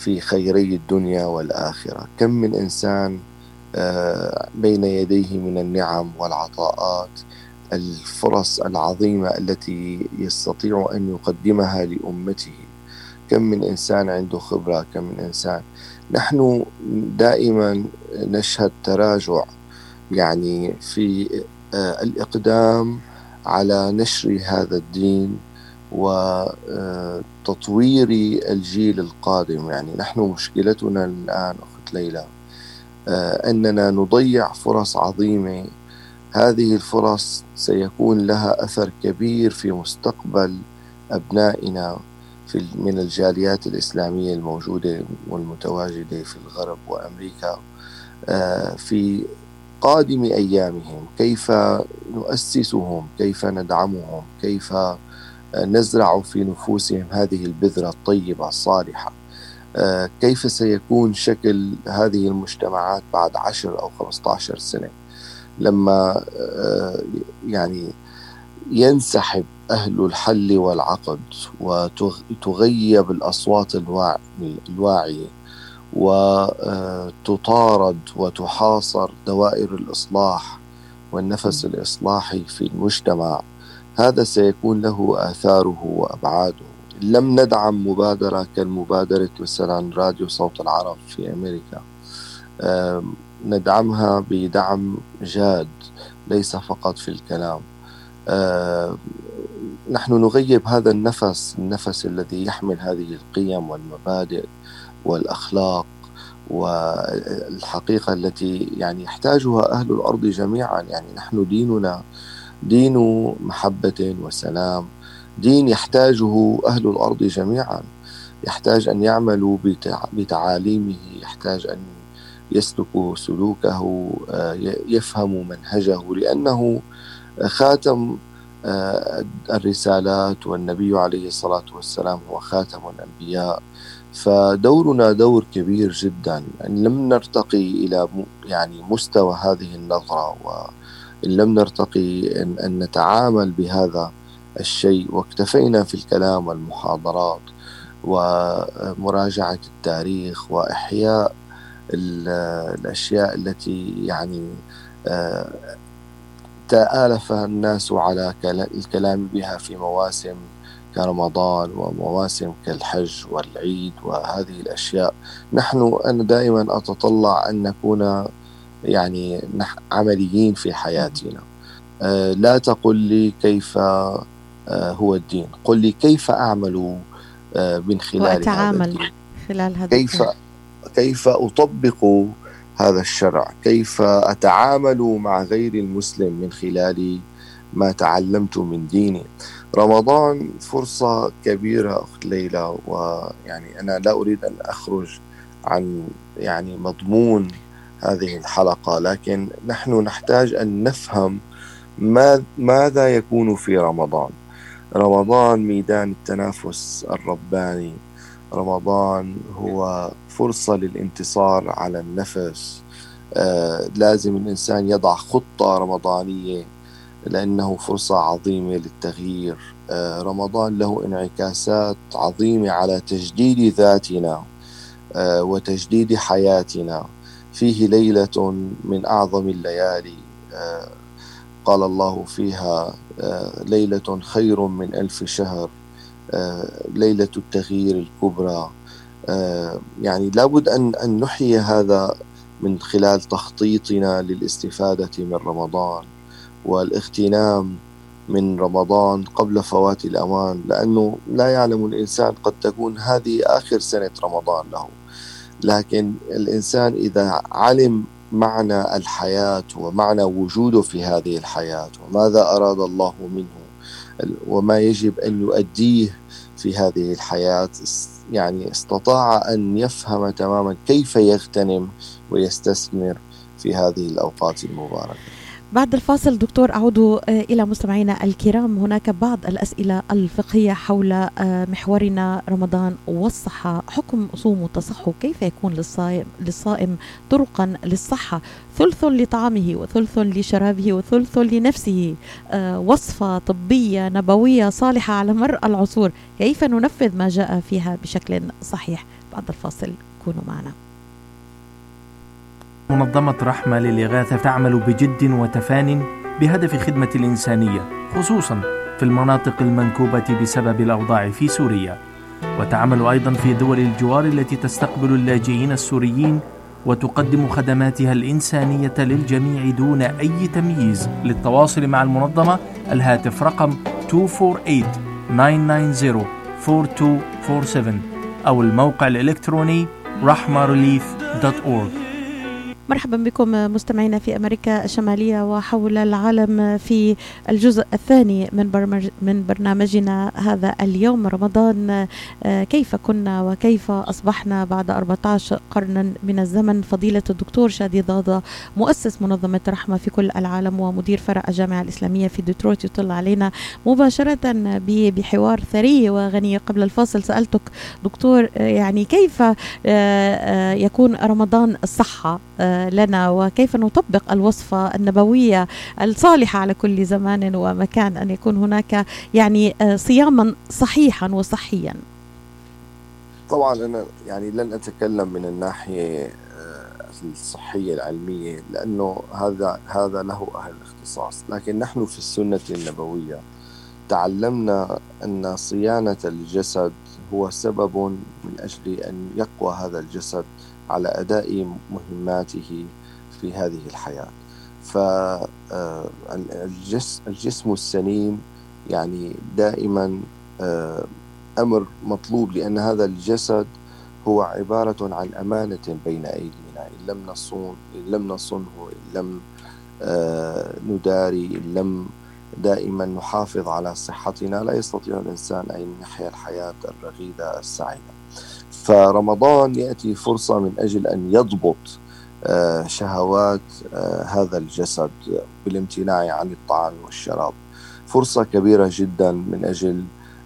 في خيري الدنيا والآخرة. كم من إنسان آه، بين يديه من النعم والعطاءات الفرص العظيمة التي يستطيع أن يقدمها لأمته. كم من إنسان عنده خبرة كم من إنسان. نحن دائما نشهد تراجع يعني في آه، الإقدام على نشر هذا الدين وتطوير الجيل القادم. يعني نحن مشكلتنا الآن أخت ليلى أننا نضيع فرص عظيمة. هذه الفرص سيكون لها أثر كبير في مستقبل أبنائنا في من الجاليات الإسلامية الموجودة والمتواجدة في الغرب وأمريكا. في قادم أيامهم كيف نؤسسهم كيف ندعمهم كيف نزرع في نفوسهم هذه البذرة الطيبة الصالحة. آه، كيف سيكون شكل هذه المجتمعات بعد عشر أو خمسة عشر سنة؟ لما آه، يعني ينسحب أهل الحل والعقد وتغيب الأصوات الواعية وتطارد وتحاصر دوائر الإصلاح والنفس الإصلاحي في المجتمع. هذا سيكون له آثاره وأبعاده. لم ندعم مبادرة كالمبادرة مثلا راديو صوت العرب في أمريكا ندعمها بدعم جاد ليس فقط في الكلام. نحن نغيب هذا النفس النفس الذي يحمل هذه القيم والمبادئ والأخلاق والحقيقة التي يعني يحتاجها أهل الأرض جميعا. يعني نحن ديننا دين محبة وسلام. دين يحتاجه أهل الأرض جميعا. يحتاج أن يعملوا بتعاليمه. يحتاج أن يسلكوا سلوكه آه، يفهموا منهجه. لأنه خاتم آه، الرسالات والنبي عليه الصلاة والسلام هو خاتم الأنبياء. فدورنا دور كبير جدا. أن لم نرتقي إلى يعني مستوى هذه النظرة وإن لم نرتقي أن, أن نتعامل بهذا الشيء واكتفينا في الكلام والمحاضرات ومراجعة التاريخ وإحياء الأشياء التي يعني آه، تآلف الناس على الكلام بها في مواسم كرمضان ومواسم كالحج والعيد وهذه الأشياء. نحن أنا دائما أتطلع أن نكون يعني عمليين في حياتنا. آه، لا تقل لي كيف آه، هو الدين. قل لي كيف أعمل آه، من خلال وأتعامل هذا الدين. خلال هذا كيف. كيف أطبق هذا الشرع؟ كيف أتعامل مع غير المسلم من خلال ما تعلمت من ديني؟ رمضان فرصة كبيرة أخت ليلى ويعني أنا لا أريد أن أخرج عن يعني مضمون هذه الحلقة لكن نحن نحتاج أن نفهم ما ماذا يكون في رمضان. رمضان ميدان التنافس الرباني. رمضان هو فرصة للانتصار على النفس. آه لازم الإنسان يضع خطة رمضانية لأنه فرصة عظيمة للتغيير. آه رمضان له انعكاسات عظيمة على تجديد ذاتنا آه وتجديد حياتنا. فيه ليلة من أعظم الليالي آه، قال الله فيها آه، ليلة خير من ألف شهر آه، ليلة التغيير الكبرى يعني لابد أن أن نحيي هذا من خلال تخطيطنا للاستفادة من رمضان والاغتنام من رمضان قبل فوات الأوان لأنه لا يعلم الإنسان قد تكون هذه آخر سنة رمضان له. لكن الإنسان إذا علم معنى الحياة ومعنى وجوده في هذه الحياة وماذا أراد الله منه وما يجب أن يؤديه في هذه الحياة يعني استطاع أن يفهم تماما كيف يغتنم ويستثمر في هذه الأوقات المباركة. بعد الفاصل دكتور أعود آه، إلى مستمعينا الكرام. هناك بعض الأسئلة الفقهية حول آه، محورنا رمضان والصحة. حكم صوم وتصحه كيف يكون للصائم, للصائم طرقا للصحة؟ ثلث لطعامه وثلث لشرابه وثلث لنفسه. آه، وصفة طبية نبوية صالحة على مر العصور. كيف ننفذ ما جاء فيها بشكل صحيح؟ بعد الفاصل كونوا معنا. منظمة رحمة للإغاثة تعمل بجد وتفان بهدف خدمة الإنسانية خصوصا في المناطق المنكوبة بسبب الأوضاع في سوريا. وتعمل أيضا في دول الجوار التي تستقبل اللاجئين السوريين وتقدم خدماتها الإنسانية للجميع دون أي تمييز. للتواصل مع المنظمة الهاتف رقم 248-990-4247 أو الموقع الإلكتروني rahmarelief.org مرحبا بكم مستمعينا في أمريكا الشمالية وحول العالم في الجزء الثاني من برمج من برنامجنا هذا اليوم رمضان. آه، كيف كنا وكيف أصبحنا بعد 14 قرنا من الزمن؟ فضيلة الدكتور شادي ضاضة مؤسس منظمة رحمة في كل العالم ومدير فرع الجامعة الإسلامية في ديترويت يطل علينا مباشرة بحوار ثري وغني قبل الفاصل. سألتك دكتور آه، يعني كيف آه، يكون رمضان الصحه لنا وكيف نطبق الوصفة النبوية الصالحة على كل زمان ومكان أن يكون هناك يعني آه، صياما صحيحا وصحيا. طبعا أنا يعني لن أتكلم من الناحية آه، الصحية العلمية لأنه هذا هذا له أهل الاختصاص. لكن نحن في السنة النبوية تعلمنا أن صيانة الجسد هو سبب من أجل أن يقوى هذا الجسد. على أداء مهماته في هذه الحياة. فالجسم السليم يعني دائما أمر مطلوب لأن هذا الجسد هو عبارة عن أمانة بين أيدينا. إن لم نصون إن لم نصنه إن لم نداري إن لم دائما نحافظ على صحتنا لا يستطيع الإنسان أن يحيا الحياة الرغيدة السعيدة. فرمضان يأتي فرصة من أجل أن يضبط آه، شهوات آه، هذا الجسد بالامتناع عن الطعام والشراب. فرصة كبيرة جدا من أجل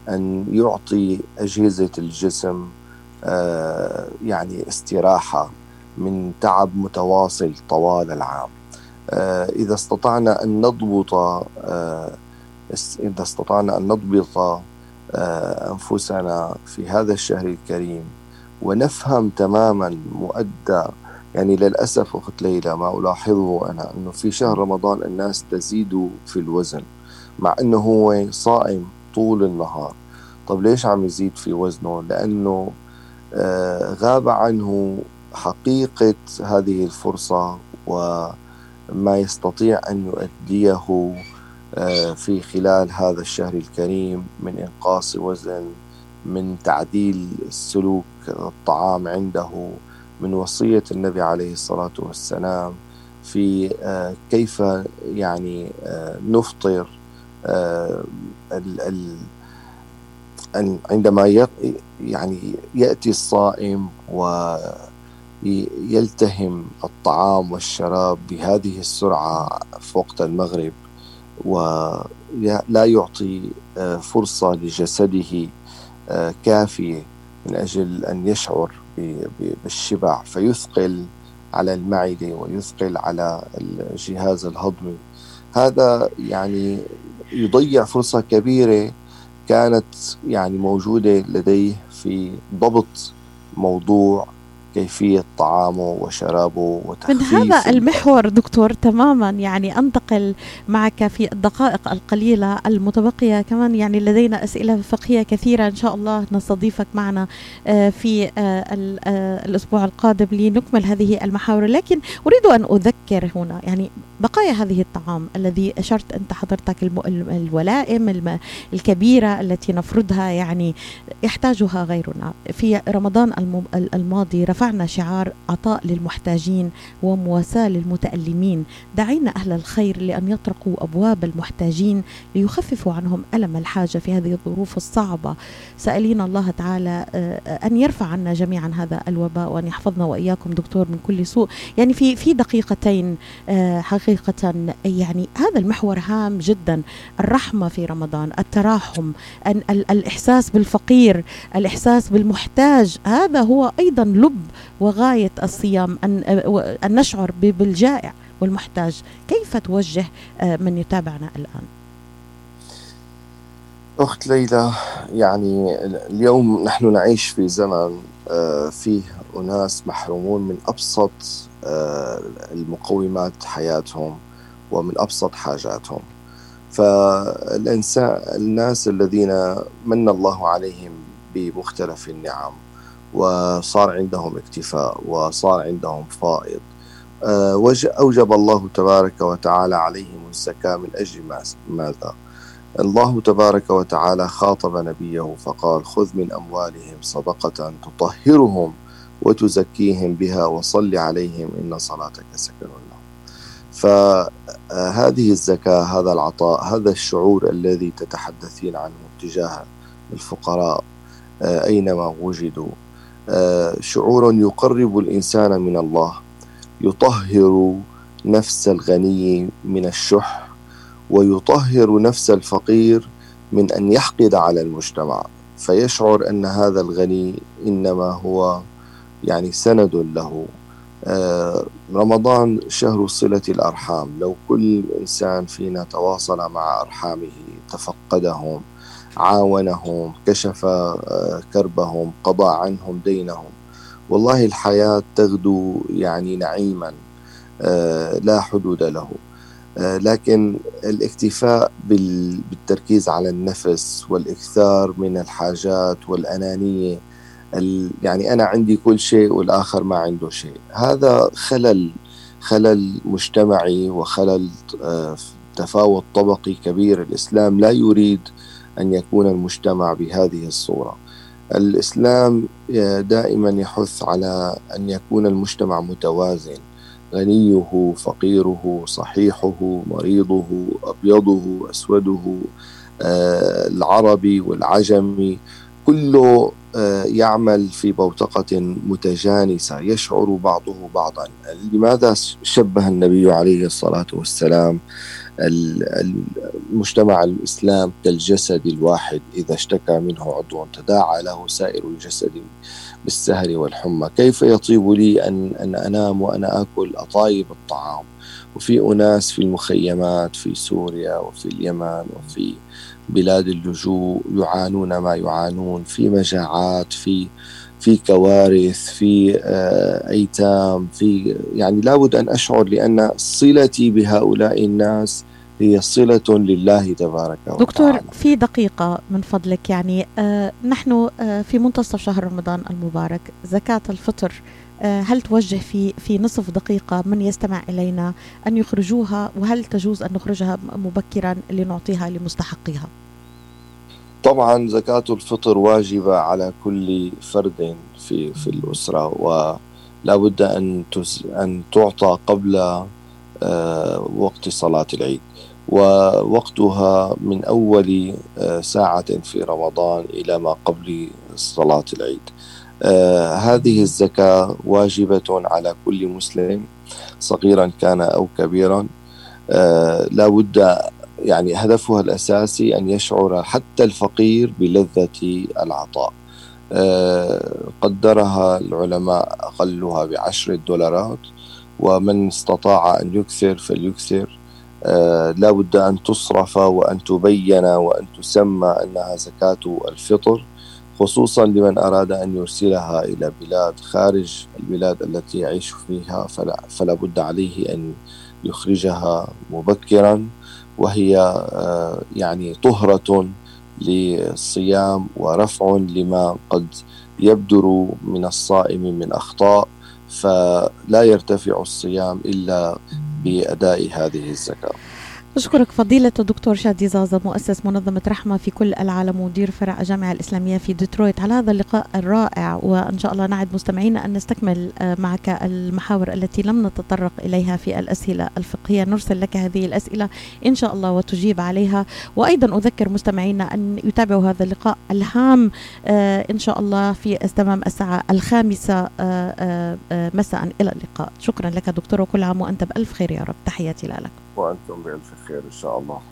أن يعطي أجهزة الجسم آه، يعني استراحة من تعب متواصل طوال العام. إذا استطعنا أن نضبط إذا استطعنا أن نضبط أنفسنا في هذا الشهر الكريم ونفهم تماما مؤدى يعني للأسف أخت ليلى ما ألاحظه أنا أنه في شهر رمضان الناس تزيد في الوزن مع أنه هو صائم طول النهار. طب ليش عم يزيد في وزنه؟ لأنه آه غاب عنه حقيقة هذه الفرصة وما يستطيع أن يؤديه آه في خلال هذا الشهر الكريم من إنقاص وزن. من تعديل السلوك الطعام عنده من وصية النبي عليه الصلاة والسلام في آه، كيف يعني آه، نفطر آه، عندما يعني يأتي الصائم ويلتهم الطعام والشراب بهذه السرعة في وقت المغرب ولا يعطي فرصة لجسده كافية من أجل أن يشعر بالشبع فيثقل على المعدة ويثقل على الجهاز الهضمي هذا يعني يضيع فرصة كبيرة كانت يعني موجودة لديه في ضبط موضوع كيفية طعامه وشرابه وتخفيف من هذا المحور دكتور تماما يعني أنتقل معك في الدقائق القليلة المتبقية. كمان يعني لدينا أسئلة فقهية كثيرة إن شاء الله نستضيفك معنا آه، في آه، آه، الأسبوع القادم لنكمل هذه المحاور. لكن أريد أن أذكر هنا يعني بقايا هذه الطعام الذي أشرت أنت حضرتك الولائم الكبيرة التي نفرضها يعني يحتاجها غيرنا. في رمضان الماضي رفع رفعنا شعار عطاء للمحتاجين ومواساة للمتألمين. دعينا أهل الخير لأن يطرقوا أبواب المحتاجين ليخففوا عنهم ألم الحاجة في هذه الظروف الصعبة. سائلين الله تعالى آه، أن يرفع عنا جميعا هذا الوباء وأن يحفظنا وإياكم دكتور من كل سوء. يعني في في دقيقتين آه، حقيقة يعني هذا المحور هام جدا. الرحمة في رمضان التراحم الإحساس بالفقير الإحساس بالمحتاج هذا هو أيضا لب وغاية الصيام أن, أن نشعر بالجائع والمحتاج. كيف توجه آه، من يتابعنا الآن؟ أخت ليلى يعني اليوم نحن نعيش في زمن آه، فيه أناس محرومون من أبسط آه، المقومات حياتهم ومن أبسط حاجاتهم. فالإنسان الناس الذين من الله عليهم بمختلف النعم. وصار عندهم اكتفاء وصار عندهم فائض. آه، أوجب الله تبارك وتعالى عليهم الزكاة من أجل ماذا؟ الله تبارك وتعالى خاطب نبيه فقال خذ من أموالهم صدقة تطهرهم وتزكيهم بها وصل عليهم إن صلاتك سكن لهم. فهذه الزكاة هذا العطاء هذا الشعور الذي تتحدثين عنه تجاه الفقراء آه، أينما وجدوا. آه، شعور يقرب الإنسان من الله يطهر نفس الغني من الشح ويطهر نفس الفقير من أن يحقد على المجتمع. فيشعر أن هذا الغني إنما هو يعني سند له. آه، رمضان شهر صلة الأرحام. لو كل إنسان فينا تواصل مع أرحامه تفقدهم عاونهم كشف آه، كربهم قضى عنهم دينهم. والله الحياة تغدو يعني نعيما آه، لا حدود له. لكن الاكتفاء بالتركيز على النفس والإكثار من الحاجات والأنانية يعني أنا عندي كل شيء والآخر ما عنده شيء. هذا خلل خلل مجتمعي وخلل تفاوت طبقي كبير. الإسلام لا يريد أن يكون المجتمع بهذه الصورة. الإسلام دائما يحث على أن يكون المجتمع متوازن. غنيه فقيره صحيحه مريضه أبيضه أسوده آه، العربي والعجمي كله آه، يعمل في بوتقة متجانسة يشعر بعضه بعضا. لماذا شبه النبي عليه الصلاة والسلام؟ المجتمع الإسلام كالجسد الواحد إذا اشتكى منه عضو تداعى له سائر الجسد بالسهر والحمى. كيف يطيب لي أن, أن أنام وأنا آكل؟ أطايب الطعام. وفي أناس في المخيمات في سوريا وفي اليمن وفي بلاد اللجوء يعانون ما يعانون في مجاعات في في كوارث في آه، أيتام في يعني لابد أن أشعر لأن صلتي بهؤلاء الناس هي صلة لله تبارك وتعالى دكتور في دقيقة من فضلك يعني آه نحن آه في منتصف شهر رمضان المبارك زكاة الفطر آه هل توجه في في نصف دقيقة من يستمع إلينا أن يخرجوها وهل تجوز أن نخرجها مبكرا لنعطيها لمستحقها؟ طبعا زكاة الفطر واجبة على كل فرد في في الأسرة ولا بد أن أن تعطى قبل آه، وقت صلاة العيد. ووقتها من أول آه، ساعة في رمضان إلى ما قبل صلاة العيد. آه، هذه الزكاة واجبة على كل مسلم صغيرا كان أو كبيرا. لا بد يعني هدفها الأساسي أن يشعر حتى الفقير بلذة العطاء. آه، قدرها العلماء أقلها بعشر دولارات ومن استطاع أن يكثر فليكثر. آه، لا بد أن تصرف وأن تبين وأن تسمى أنها زكاة الفطر خصوصا لمن أراد أن يرسلها إلى بلاد خارج البلاد التي يعيش فيها. فلا, فلا بد عليه أن يخرجها مبكرا. وهي آه، يعني طهرة للصيام ورفع لما قد يبدر من الصائم من أخطاء فلا يرتفع الصيام إلا بأداء هذه الزكاة. أشكرك فضيلة الدكتور شادي زازا مؤسس منظمة رحمة في كل العالم ومدير فرع الجامعة الإسلامية في ديترويت. على هذا اللقاء الرائع وإن شاء الله نعد مستمعينا أن نستكمل آه، معك المحاور التي لم نتطرق إليها في الأسئلة الفقهية. نرسل لك هذه الأسئلة إن شاء الله وتجيب عليها. وأيضا أذكر مستمعينا أن يتابعوا هذا اللقاء الهام آه، إن شاء الله في تمام الساعة الخامسة آه، مساء. إلى اللقاء. شكرا لك دكتور وكل عام وأنت بألف خير يا رب. تحياتي لك. وأنتم بألف خير إن شاء الله.